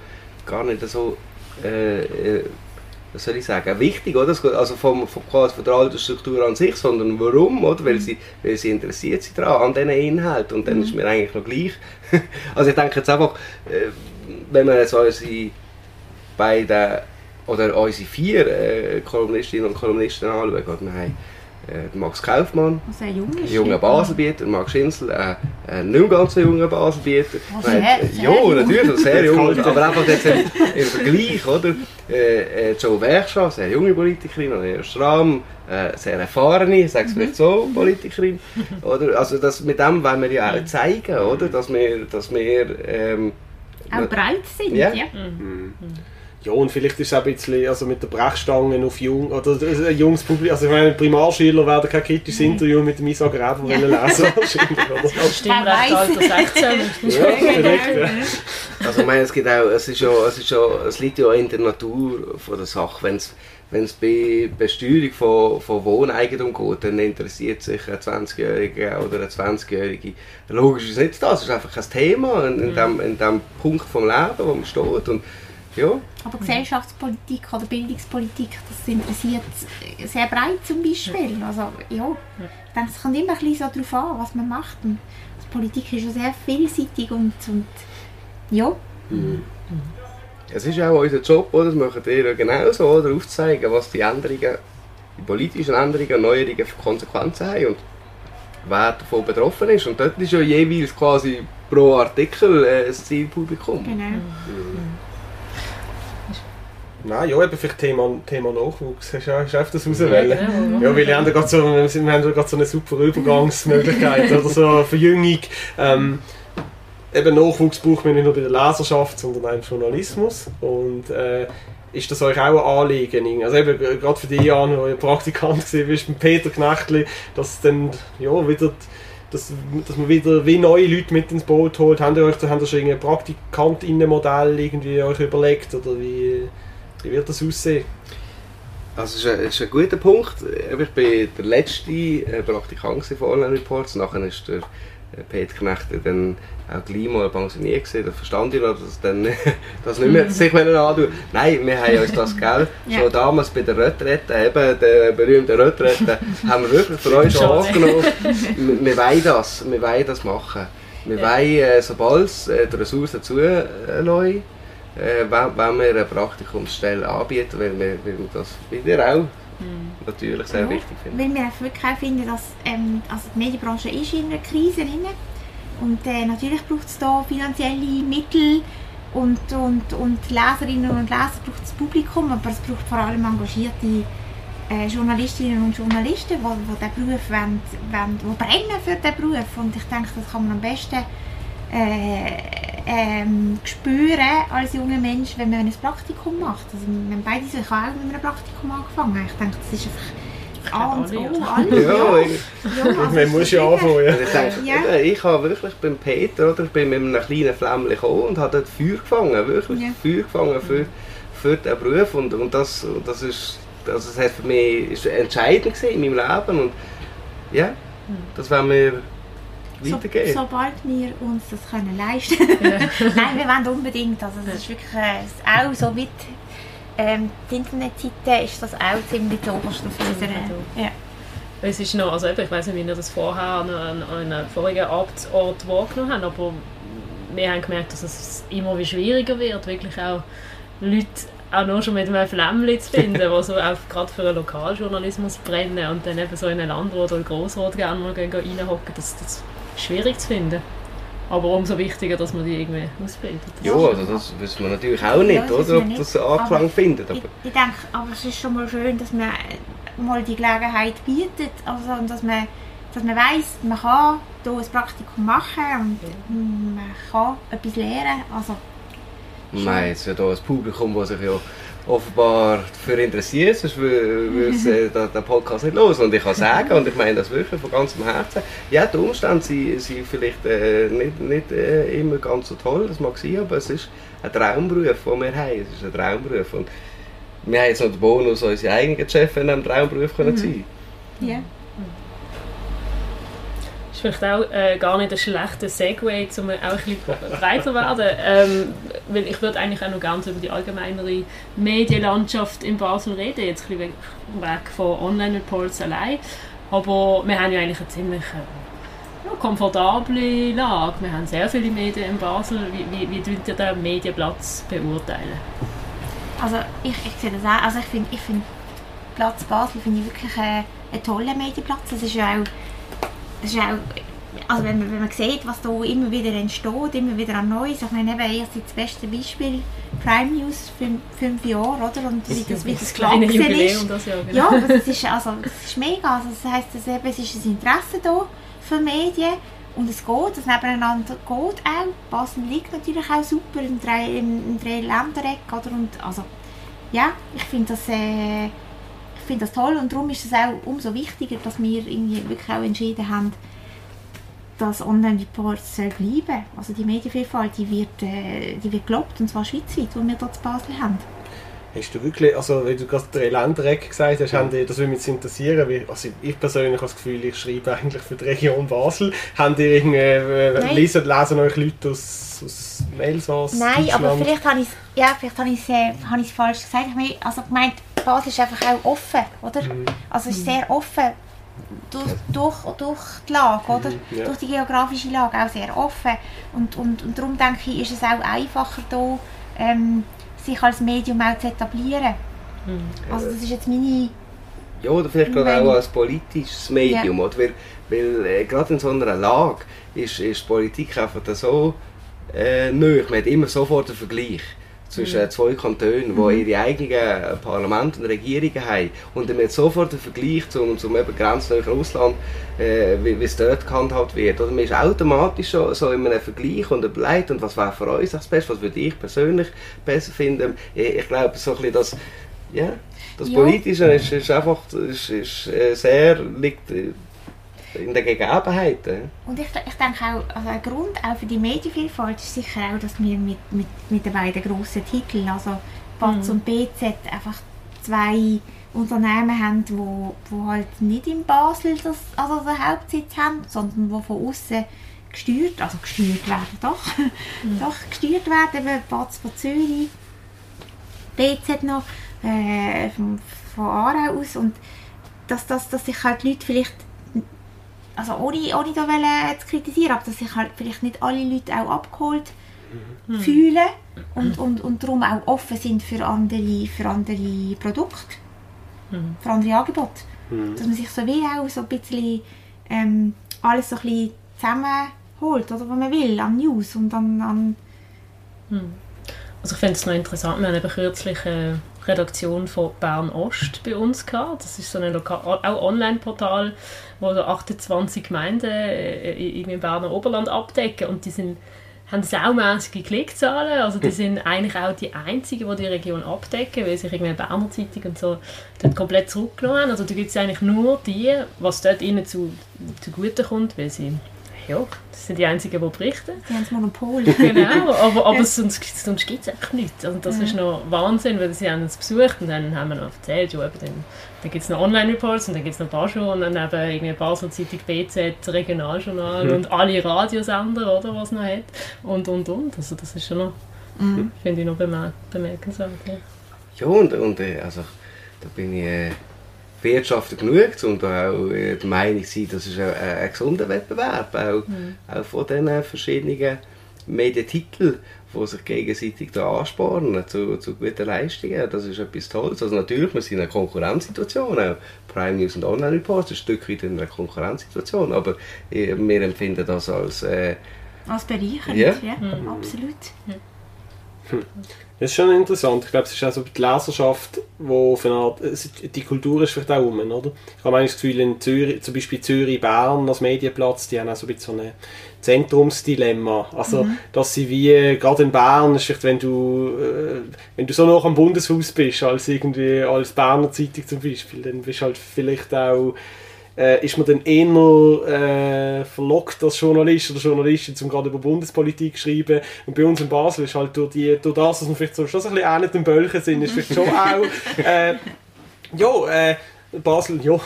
gar nicht so äh, äh was soll ich sagen, wichtig, oder? Also vom, vom, quasi von der Altersstruktur an sich, sondern warum, oder? Weil sie, weil sie interessiert sind daran, an diesen Inhalten und dann mhm. ist mir eigentlich noch gleich. also ich denke jetzt einfach, äh, wenn man jetzt unsere beiden oder unsere vier äh, Kolumnistinnen und Kolumnisten anschaut, wir haben äh, Max Kaufmann, also ein junger, junger Baselbieter, Max Schinzel, äh, ein nicht ganz so junger Baselbieter. Oh, sehr, ja, jung. natürlich, sehr jung, aber einfach jetzt im Vergleich, oder? Äh, äh, Joe Werkscha, sehr junge Politikerin, Herr Schramm, äh, sehr erfahrene, ich sage es vielleicht so, mhm. Politikerin. Oder? Also das, mit dem wollen wir ja auch zeigen, oder? Dass wir, dass wir ähm, auch breit sind, ja. ja. Mhm. Mhm. Ja, und vielleicht ist es auch ein bisschen also mit der Brechstangen auf jung, oder ein äh, junges Publikum, also ich meine, Primarschüler werden kein kritisches Interview mit dem Isaac Reber ja. lesen wahrscheinlich, oder? Das stimmt, recht Alter 16. ja, vielleicht, ja. Also ich meine, es, gibt auch, es, ist ja, es, ist ja, es liegt ja in der Natur von der Sache, wenn es wenn es bei Besteuerung von, von Wohneigentum geht, dann interessiert sich ein 20-Jähriger oder eine 20-Jährige. Logisch ist es nicht das, es ist einfach ein Thema in, in, mhm. dem, in dem Punkt vom Leben, wo man steht. Und Ja. Aber Gesellschaftspolitik oder Bildungspolitik, das interessiert sehr breit zum Beispiel. Also, ja, ich denke, es kommt immer ein bisschen so darauf an, was man macht. Und die Politik ist ja sehr vielseitig und, und ja. Es ist auch unser Job, oder? das machen ihr ja genauso, oder? aufzuzeigen, was die Änderungen, die politischen Änderungen und Neuerungen für Konsequenzen haben und wer davon betroffen ist. Und dort ist ja jeweils quasi pro Artikel äh, ein Zielpublikum. Genau. Nein, ja, eben vielleicht Thema, Thema Nachwuchs. Hast du auf das rauswählen? genau. Ja, weil wir haben da gerade so, wir haben da gerade so eine super Übergangsmöglichkeit oder so Verjüngung. Ähm, eben Nachwuchs braucht man nicht nur bei der Leserschaft, sondern auch im Journalismus. Und äh, ist das euch auch ein Anliegen? Also eben gerade für die Jahre, wo ihr Praktikant war, bist, mit Peter Knechtli, dass dann ja, wieder dass, dass man wieder wie neue Leute mit ins Boot holt. Habt ihr euch habt ihr schon irgendein Praktikantinnenmodell irgendwie euch überlegt oder wie, wie wird das aussehen? Also, es ist ein, ist ein guter Punkt. Ich bin der letzte äh, Praktikant von Online Reports. Nachher ist der äh, Peter Knecht dann auch gleich mal pensioniert gewesen. Da verstand ich noch, dass er dann das nicht mehr sich wollen antun Nein, wir haben uns das, gell, Ja. schon damals bei der Retrette, eben der berühmten Retrette, haben wir wirklich für uns schon angenommen. Wir, wir wollen das, wir wollen das machen. Wir Ja. wollen, äh, sobald es äh, die Ressourcen zulassen, äh, wenn, wenn wir eine Praktikumsstelle anbieten, weil wir, weil wir das wieder auch natürlich sehr Ja, wichtig finden. Weil wir einfach wirklich auch finden, dass ähm, also die Medienbranche ist in einer Krise drin. Und äh, natürlich braucht es da finanzielle Mittel und, und, und Leserinnen und Leser braucht das Publikum, aber es braucht vor allem engagierte äh, Journalistinnen und Journalisten, die, die diesen Beruf wollen, wollen, die brennen für diesen Beruf. Und ich denke, das kann man am besten äh, ähm, spüren als junger Mensch, wenn man ein Praktikum macht. Also, wir haben beide so, ich habe auch mit einem Praktikum angefangen. Ich denke, das ist einfach A und alle, O, oder? alle. Ja, Ja, ich, ja, also Man es muss ist ja anfangen. Ja. ich, denke, Ja. ich habe wirklich beim Peter, oder, ich bin mit einem kleinen Flämmchen gekommen und habe dort Feuer gefangen, wirklich Ja. Feuer gefangen für, für den Beruf und, und das, das ist, also das hat für mich ist entscheidend gewesen in meinem Leben und ja, das werden wir So, weitergeben. sobald wir uns das können leisten Nein, wir wollen unbedingt. Also, es ist wirklich äh, auch so weit. Ähm, die Internetseite ist das auch ziemlich zu oberst auf unserer. Ja. Es ist noch, also eben, ich weiß nicht, wie ihr das vorher an, an, an einem vorigen Amtsort wahrgenommen habt, aber wir haben gemerkt, dass es immer wie schwieriger wird, wirklich auch Leute auch nur schon mit einem Flämmchen zu finden, die so auch gerade für einen Lokaljournalismus brennen und dann eben so in einen Landrat oder Grossrat gerne mal gehen reinhocken, das, das schwierig zu finden. Aber umso wichtiger, dass man die irgendwie ausbildet. Ja, also das wissen wir natürlich auch nicht, Ja, oder, ob nicht. das Anklang Aber findet. Aber Ich, ich denke, aber es ist schon mal schön, dass man mal die Gelegenheit bietet, also und dass man, dass man weiss, man kann hier ein Praktikum machen und man kann etwas lernen. Also, wir haben jetzt ja hier ein Publikum, das sich ja offenbar dafür interessiert, sonst wü- würde äh, den Podcast nicht los. Und ich kann sagen, und ich meine das wirklich von ganzem Herzen, ja, die Umstände sind, sind vielleicht äh, nicht, nicht äh, immer ganz so toll, das mag sein, aber es ist ein Traumberuf, den wir haben. Es ist ein Traumberuf. Und wir haben jetzt noch den Bonus, unsere eigenen Chefs in diesem Traumberuf können sein ja. Ist vielleicht auch äh, gar nicht ein schlechter Segway, um auch ein bisschen breiter werden. Ähm, weil ich würde eigentlich auch noch ganz über die allgemeinere Medienlandschaft in Basel reden, jetzt ein bisschen weg- von Online-Reports allein. Aber wir haben ja eigentlich eine ziemlich äh, ja, komfortable Lage. Wir haben sehr viele Medien in Basel. Wie, wie, wie ihr den Medienplatz beurteilen? Also ich, ich sehe das auch. Also ich finde ich find Platz Basel finde ich wirklich einen, einen tollen Medienplatz. Es ist ja auch, es ist auch also wenn man, wenn man sieht, was da immer wieder entsteht, immer wieder an Neues. Ich meine, eben, ihr seid das beste Beispiel, Prime News, fünf, fünf Jahre, oder? Und wie das, wie das das kleine Jubiläum ist. das Jahr. Genau. Ja, aber das ist, also, das ist mega. Also, das heisst, dass eben, es ist ein Interesse da für Medien und es geht, es nebeneinander geht auch. Basel liegt natürlich auch super im drei, im, im drei Ländereck, oder? Und, also, ja, ich finde das, äh, finde das toll und darum ist es auch umso wichtiger, dass wir irgendwie wirklich auch entschieden haben, dass Online-Reports bleiben. Also die Medienvielfalt, die wird, äh, die wird gelobt, und zwar schweizweit, die wir hier in Basel haben. Hast du wirklich, also wenn du gerade drei Ländereck gesagt hast, haben die, das würde mich interessieren, weil, also ich persönlich habe das Gefühl, ich schreibe eigentlich für die Region Basel. Haben die irgendwie, äh, lesen, lesen euch Leute aus, aus Elsass, Nein, aber vielleicht habe ich es ja, vielleicht habe ich es äh, habe ich es falsch gesagt. Ich meine, also gemeint, Basel ist einfach auch offen, oder? Mhm. Also es ist sehr offen durch, durch, durch die Lage, oder? Mhm, ja. Durch die geografische Lage auch sehr offen. Und, und, und darum denke ich, ist es auch einfacher da, ähm, sich als Medium auch zu etablieren. Also das ist jetzt meine... Ja, oder vielleicht gerade auch als politisches Medium. Oder? Weil, weil äh, gerade in so einer Lage ist, ist Politik einfach so äh, nahe. Man hat immer sofort einen Vergleich zwischen äh, zwei Kantonen, die ihre eigenen Parlamente und Regierungen haben. Und dann sofort einen Vergleich zum, zum eben grenznahen Russland, äh, wie, es dort gehandhabt wird. Oder man ist automatisch schon so in einem Vergleich und überlegt, und was wäre für uns das Beste, was würde ich persönlich besser finden. Ich, ich glaube, so ein bisschen das, ja, das Ja. Politische ist, ist einfach ist, ist, äh, sehr, liegt äh, in den Gegebenheiten. Und ich, ich denke auch, also ein Grund auch für die Medienvielfalt ist sicher auch, dass wir mit, mit, mit den beiden grossen Titeln, also BATS und BZ, einfach zwei Unternehmen haben, die wo, wo halt nicht in Basel das, also den Hauptsitz haben, sondern die von außen gesteuert, also gesteuert werden, doch, doch gesteuert werden, eben BATS von Zürich, BZ noch äh, von, von Aarau aus. Und dass, dass, dass sich halt die Leute vielleicht also ohne, ohne da wollen zu kritisieren, aber dass sich halt vielleicht nicht alle Leute auch abgeholt fühlen und, und, und darum auch offen sind für andere, für andere Produkte, für andere Angebote. Dass man sich so wie auch so ein bisschen ähm, alles so ein bisschen zusammenholt, oder was man will, an News und an, an Also ich finde es noch interessant, wir haben eben kürzlich eine Redaktion von Bern Ost bei uns gehabt. Das ist so ein Loka auch Online-Portal, wo so 28 Gemeinden äh, irgendwie im Berner Oberland abdecken und die sind haben saumässige Klickzahlen, also die sind eigentlich auch die einzigen, die die Region abdecken, weil sich irgendwie Berner Zeitung und so dort komplett zurückgenommen haben. Also da gibt es eigentlich nur die, was dort ihnen zu, zugute kommt, weil sie, ja, das sind die einzigen, die berichten. die haben das Monopol. Genau, aber, aber sonst, sonst gibt es einfach nichts. Also das ist noch Wahnsinn, weil sie haben uns besucht und dann haben wir noch erzählt, ja, eben dann, dann gibt es noch Online-Reports und dann gibt es noch Bascho und dann eben irgendwie Basel Zeitung, BZ, Regionaljournal und alle Radiosender, oder, was es noch hat und, und, und. Also das ist schon noch, finde ich noch bemerk bemerkenswert. Ja. Ja, und, und äh, also, da bin ich äh, Wirtschaftler genug, um da auch äh, der Meinung sein, das ist ein, ein, ein gesunder Wettbewerb, auch, auch von diesen verschiedenen Medientiteln, die sich gegenseitig da anspornen zu, zu guten Leistungen. Das ist etwas Tolles. Also natürlich, wir sind in einer Konkurrenzsituation, auch Prime News und Online Reports ist ein Stück weit in einer Konkurrenzsituation, aber äh, wir empfinden das als... Äh, Als bereichernd, Ja. ja, absolut. Das ist schon interessant. Ich glaube, es ist auch so die Leserschaft, wo auf eine Art, die Kultur ist vielleicht auch rum, oder? Ich habe das Gefühl, in Zürich, zum Beispiel Zürich, Bern als Medienplatz, die haben auch so ein bisschen so ein Zentrumsdilemma. Also, dass sie wie, gerade in Bern, ist vielleicht, wenn du, äh, wenn du so noch am Bundeshaus bist, als irgendwie, als Berner Zeitung zum Beispiel, dann bist du halt vielleicht auch, äh, ist man dann eher äh, verlockt als Journalist oder Journalistin, um gerade über Bundespolitik zu schreiben. Und bei uns in Basel ist halt durch, die, durch das, dass wir vielleicht so, schon so ein bisschen ähnlich den Bölchen sind, ist vielleicht schon auch, äh, ja, äh, Basel, ja,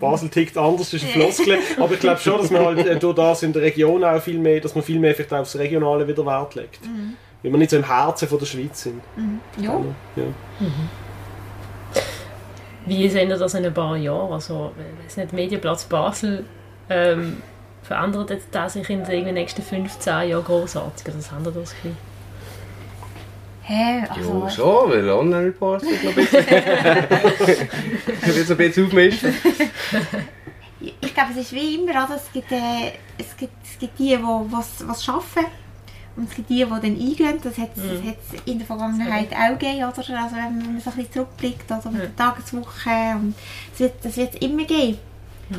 Basel tickt anders, das ist eine Floskel, aber ich glaube schon, dass man halt äh, durch das in der Region auch viel mehr, dass man viel mehr vielleicht aufs Regionale wieder Wert legt. Weil wir nicht so im Herzen von der Schweiz sind. Ja. Ja. Wie sehen ihr das in ein paar Jahren? Also, ich weiß nicht, Medienplatz Basel ähm, verändert jetzt das sich in den nächsten 15 Jahren großartig? Oder was haben ihr das Gefühl? Hä, also, ja, schon, weil Online Reports wird noch ein bisschen... so ein bisschen aufmischen. ich glaube, es ist wie immer, oder? Es gibt, äh, es gibt, es gibt die, die was, was schaffen und es gibt die, die dann eingehen. Das hat es in der Vergangenheit auch gegeben, oder? Also wenn man so ein bisschen zurückblickt, oder mit der Tageswoche. Und es wird, das wird es immer geben.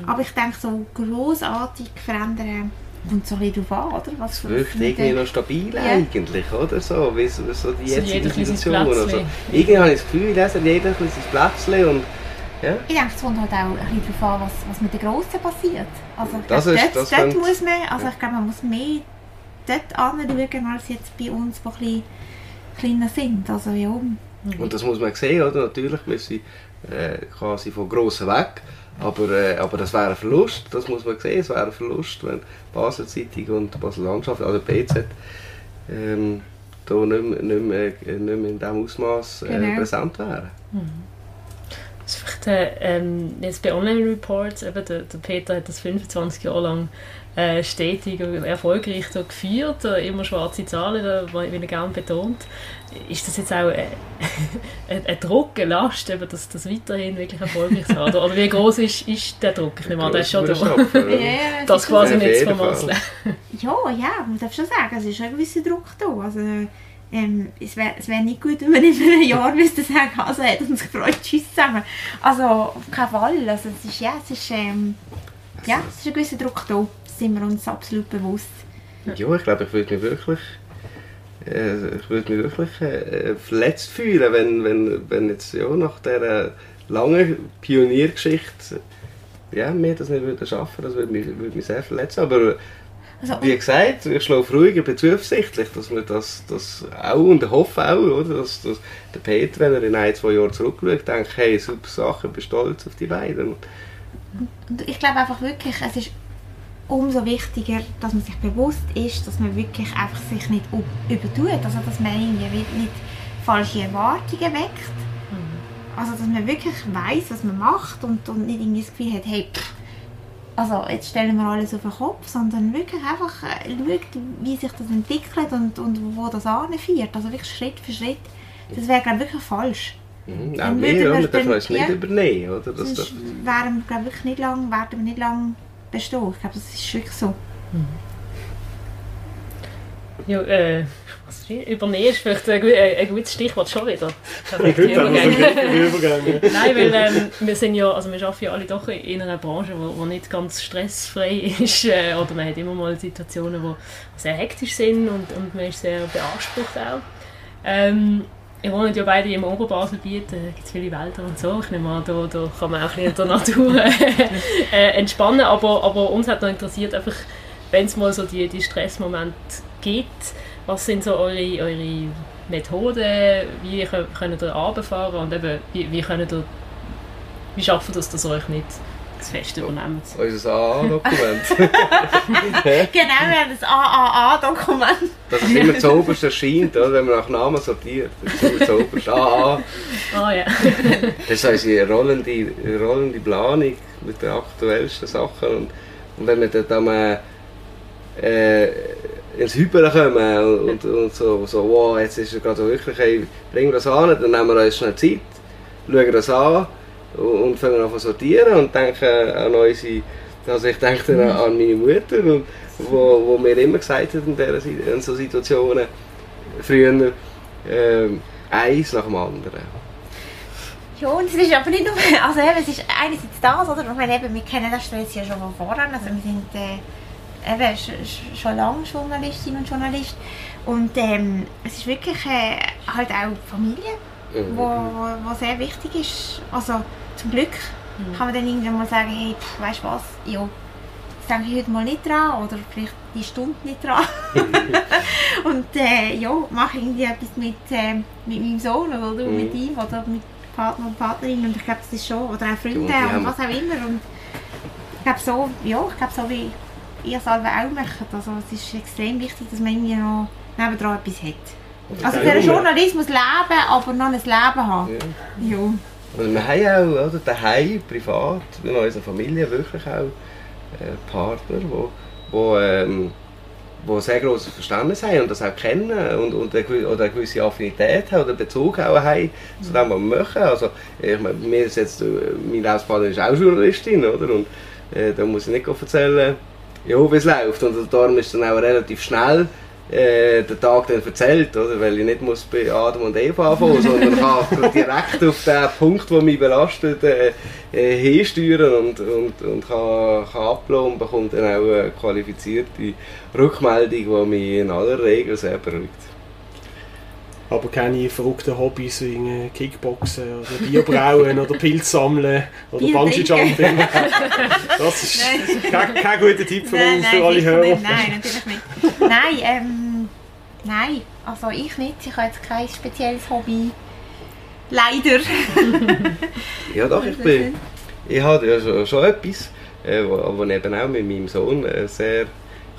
Aber ich denke, so grossartig verändern kommt so ein bisschen darauf an, oder? Was, wirkt irgendwie noch stabil Ja. eigentlich, oder? So, wie so, so die jetzige Situation. sein Oder so. Plätzchen. Irgendwie habe ich das Gefühl, hat jeder ein bisschen sein Plätzchen und ja. Ich denke, es kommt halt auch ein bisschen darauf an, was, was mit den Grossen passiert. Also ich Das glaube, ist- dort, das dort könnte- muss man, also ich glaube, man muss mehr dort anschauen, als jetzt bei uns, die ein bisschen kleiner sind. Also ja, Und das muss man sehen, oder? Natürlich, wir sind äh, quasi von Grossen weg. Aber, äh, aber das wäre ein Verlust, das muss man sehen, es wäre ein Verlust, wenn Basel Zeitung und Basel Landschaft, also BZ, ähm, da nicht mehr, nicht mehr, nicht mehr in diesem Ausmaß äh, Genau. präsent wären. Das ist vielleicht, äh, ähm, jetzt bei Online-Reports, eben der, der Peter hat das 25 Jahre lang äh, stetig und erfolgreich da geführt, äh, immer schwarze Zahlen, da, wie er gerne betont. Ist das jetzt auch äh, ein, ein Druck, eine Last, eben, das, das weiterhin wirklich erfolgreich zu haben? Oder, oder wie groß ist, ist der Druck? Ich nehme an, der ist schon da. Ja, Das ist quasi nicht zu vermasseln. Ja, ja, man darf schon sagen, es ist ein gewisser Druck da. Also, ähm, es wäre wär nicht gut, wenn man in einem Jahr müsste sagen, also hat uns gefreut, tschüss zusammen. Also, auf keinen Fall. Also, es ist, ja, es ist, ähm, ja, es ist ein gewisser Druck da. Sind wir uns absolut bewusst. Ja, ich glaube, ich würde mich wirklich, äh, ich würde mich wirklich äh, verletzt fühlen, wenn, wenn, wenn jetzt ja, nach dieser langen Pioniergeschichte ja, wir das nicht würden schaffen, das würde mich, würde mich sehr verletzen. Aber Also, wie gesagt, ich schlafe ruhig, ich bin zuversichtlich, dass wir das, das auch und hoffe auch, oder, dass, dass der Peter, wenn er in ein, zwei Jahren zurückschaut, denkt, hey, super Sache, ich bin stolz auf die beiden. Und ich glaube einfach wirklich, es ist umso wichtiger, dass man sich bewusst ist, dass man wirklich einfach sich nicht übertut. Also dass man irgendwie nicht falsche Erwartungen weckt. Also dass man wirklich weiß, was man macht und, und nicht irgendwie das Gefühl hat, hey, pff, also jetzt stellen wir alles auf den Kopf, sondern wirklich einfach äh, schaut, wie sich das entwickelt und, und wo das anführt. Also wirklich Schritt für Schritt. Das wäre glaube ich wirklich falsch. Mhm. Auch Dann wir, wir wir dürfen uns nicht übernehmen. Oder? Das, wären wir glaube wirklich nicht lang, werden wir nicht lang bestehen. Ich glaube, das ist wirklich so. Ja, äh, was ist das? Übernehmen ist vielleicht ein, ein gutes Stichwort schon wieder. Ich sind im Übergang. Nein, weil ähm, wir sind ja, also wir arbeiten ja alle doch in einer Branche, wo, wo nicht ganz stressfrei ist, äh, oder man hat immer mal Situationen, die sehr hektisch sind und, und man ist sehr beansprucht auch. Ähm, wir wohnen ja beide im Oberbaselbiet, da gibt es viele Wälder und so. Ich nehme an, da, da kann man auch ein in der Natur äh, entspannen, aber, aber uns hat noch interessiert, einfach, wenn es mal so die, die Stressmomente gibt, was sind so eure, eure Methoden, wie kö- könnt ihr runterfahren? Und eben, wie, wie könnt ihr, wie schafft ihr das, dass ihr euch nicht zu fest übernehmt? unser AA-Dokument. Genau, wir haben das AAA-Dokument. Dass es immer zu oberst erscheint, oder? wenn man nach Namen sortiert. Das ist immer zu oberst. AA. Ah ja. Das ist unsere rollende, rollende Planung mit den aktuellsten Sachen. Und, und wenn wir dann da mal äh, ins Hyper kommen und, und so, so, wow, jetzt ist es gerade so wirklich, hey, bringen wir das an, dann nehmen wir uns schnell Zeit, schauen das an und, fangen an zu sortieren und denken an unsere, also ich denke dann an meine Mutter, und, wo, wo mir immer gesagt hat in, Si- in so Situationen, früher, ähm, eins nach dem anderen. Ja, und es ist aber nicht nur, also eben, es ist einerseits das, oder? Ich meine, eben, wir kennen den Stress ja schon von vorher, also wir sind äh, eben sch, schon lange Journalistinnen und Journalist und ähm, es ist wirklich äh, halt auch Familie, Mhm. wo, wo, wo sehr wichtig ist. Also zum Glück kann man dann irgendwann mal sagen, hey, pff, weißt du was, ja, jetzt denke ich heute mal nicht dran oder vielleicht die Stunde nicht dran. und äh, ja, mache irgendwie etwas mit, äh, mit meinem Sohn oder Mhm. mit ihm oder mit Partner und Partnerin und ich glaube, das ist schon, oder auch Freunde und und was auch immer. Und ich glaube so, ja, ich glaube so wie ihr es alle auch macht. Also es ist extrem wichtig, dass man irgendwie noch nebendran etwas hat. Also für den Journalismus leben, aber noch ein Leben haben. Ja. Ja. Und wir haben auch oder, daheim, privat, in unserer Familie wirklich auch äh, Partner, wo, wo, ähm, wo sehr grosses Verständnis haben und das auch kennen und, und eine, oder eine gewisse Affinität haben oder Bezug auch haben zu dem, was wir machen. Also, ich meine, mir ist jetzt, äh, meine Lebenspartnerin ist auch Journalistin, oder? Und äh, da muss ich nicht erzählen, ja, wie es läuft. Und darum ist dann auch relativ schnell äh, der Tag dann erzählt, oder? weil ich nicht muss bei Adam und Eva anfangen sondern kann direkt auf den Punkt, der mich belastet, äh, äh, hinsteuern und, und, und kann, kann ablassen und bekommt dann auch eine qualifizierte Rückmeldung, die mich in aller Regel sehr beruhigt. Aber keine verrückten Hobbys wie Kickboxen oder Bierbrauen oder Pilz sammeln oder Bier Bungee trinken. Jumping. Das ist kein, kein guter Tipp für uns, für alle Hörer. nicht. Nein, natürlich nicht. nein, ähm, nein, also ich nicht. Ich habe jetzt kein spezielles Hobby. Leider. Ja doch, ich bin, ich habe ja schon, schon etwas, äh, wo, eben auch mit meinem Sohn äh, sehr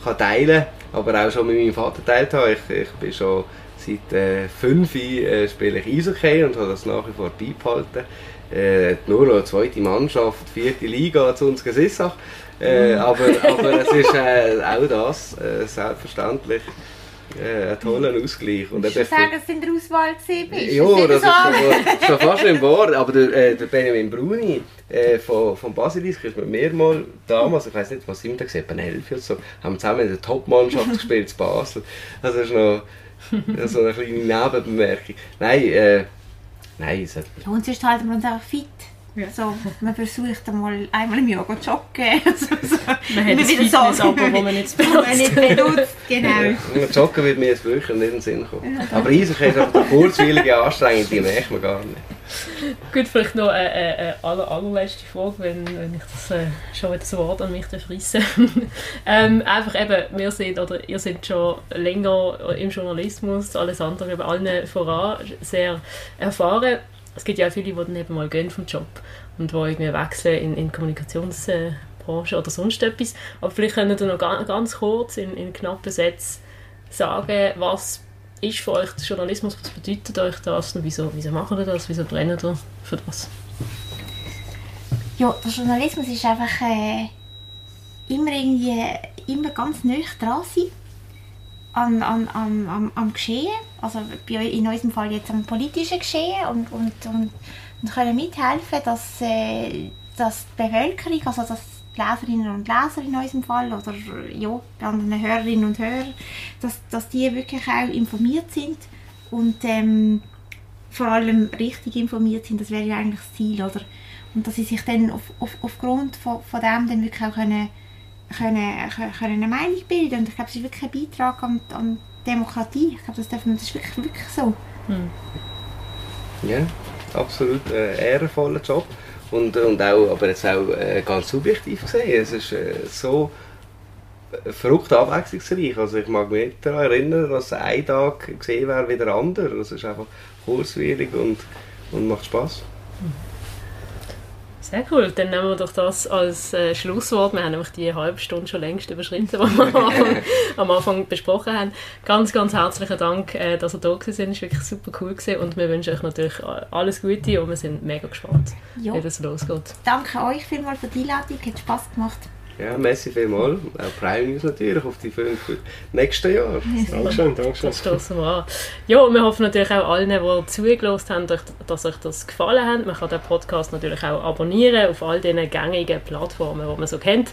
kann teilen kann, aber auch schon mit meinem Vater teilt habe. Ich, ich bin schon seit äh, fünf äh, spiele ich Eishockey und habe das nach wie vor beibehalten. Äh, nur eine zweite Mannschaft, vierte Liga zu uns Gesissach. Äh, aber, aber es ist äh, auch das, äh, selbstverständlich. Äh, ein toller Ausgleich. Und ich würde sagen, dass du in der Auswahl bist. Ja, das, ist schon, schon fast im Wort. Aber der, äh, der Benjamin Bruni äh, von, von Basilisk ist mir mal damals, ich weiß nicht, was sind wir da gesehen, etwa elf oder so, haben zusammen in der Top-Mannschaft gespielt in Basel. Also das ist noch so eine kleine Nebenbemerkung. Nein, äh, nein. Es hat... Ja, und sonst halten wir uns auch fit. Ja. So, man versucht einmal, einmal im Jahr zu joggen. Also, so. Man hat ein Fitness-Abo, das man nicht benutzt. man nicht benutzt, genau. Ja, joggen wird mir jetzt wirklich nicht in den Sinn kommen. Ja. Aber Eishockey ist einfach eine kurzweilige Anstrengung, die merkt man gar nicht. Gut, vielleicht noch eine, eine aller, allerletzte Frage, wenn, wenn ich das äh, schon wieder so Wort an mich reisse. ähm, einfach eben, wir sind, oder ihr seid schon länger im Journalismus, alles andere über allen voran, sehr erfahren es gibt ja auch viele, die dann eben mal gehen vom Job und die irgendwie wechseln in, in Kommunikationsbranche oder sonst etwas. Aber vielleicht können Sie noch ganz, kurz in, in knappen Sätzen sagen, was ist für euch der Journalismus, was bedeutet euch das und wieso, wieso machen ihr das, wieso brennen ihr für das? Ja, der Journalismus ist einfach äh, immer irgendwie immer ganz nah dran sein an, an, an, am, am Geschehen, also in unserem Fall jetzt am politischen Geschehen und, und, und, und können mithelfen, dass, äh, dass die Bevölkerung, also dass die Leserinnen und Leser in unserem Fall oder ja, die anderen Hörerinnen und Hörer, dass, dass die wirklich auch informiert sind und ähm, vor allem richtig informiert sind, das wäre ja eigentlich das Ziel, oder? Und dass sie sich dann auf, auf, aufgrund von, von dem dann wirklich auch können können, können eine Meinung bilden und ich glaube, es ist wirklich ein Beitrag an, an Demokratie. Ich glaube, das, das ist wirklich, wirklich so. Hm. Ja, absolut ein äh, ehrenvoller Job und, und auch, aber jetzt auch äh, ganz subjektiv gesehen, es ist äh, so verrückt abwechslungsreich. Also ich mag mich daran erinnern, dass ein Tag gesehen wäre wie der andere. Es ist einfach kurzweilig und, und macht Spaß. Hm. Sehr cool. Dann nehmen wir doch das als äh, Schlusswort. Wir haben nämlich die halbe Stunde schon längst überschritten, die wir am Anfang, am Anfang besprochen haben. Ganz, ganz herzlichen Dank, äh, dass ihr da gewesen seid. Es war wirklich super cool gewesen. und wir wünschen euch natürlich alles Gute und wir sind mega gespannt, jo. wie das losgeht. Danke euch vielmals für die Einladung. Hat Spass gemacht. Ja, merci vielmals. Auch Prime News natürlich auf die fünf nächsten Jahre. Dankeschön, Dankeschön. Das stoßen wir an. Ja, wir hoffen natürlich auch allen, die zugelassen haben, dass euch das gefallen hat. Man kann den Podcast natürlich auch abonnieren auf all diesen gängigen Plattformen, die man so kennt.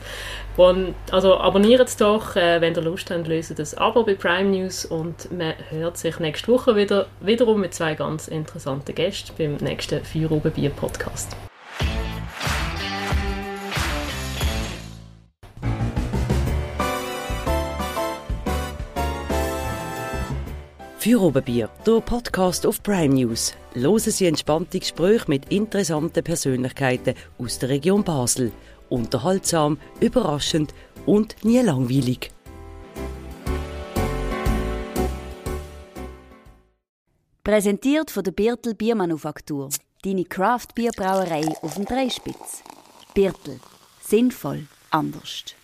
Und, also abonniert es doch, äh, wenn ihr Lust habt, löst das Abo bei Prime News und man hört sich nächste Woche wieder, wiederum mit zwei ganz interessanten Gästen beim nächsten Bier Für Oberbier, der Podcast auf Prime News. Hören Sie entspannte Gespräche mit interessanten Persönlichkeiten aus der Region Basel. Unterhaltsam, überraschend und nie langweilig. Präsentiert von der Birtel Biermanufaktur. Deine Craft Bierbrauerei auf dem Dreispitz. Birtel. Sinnvoll. Anders.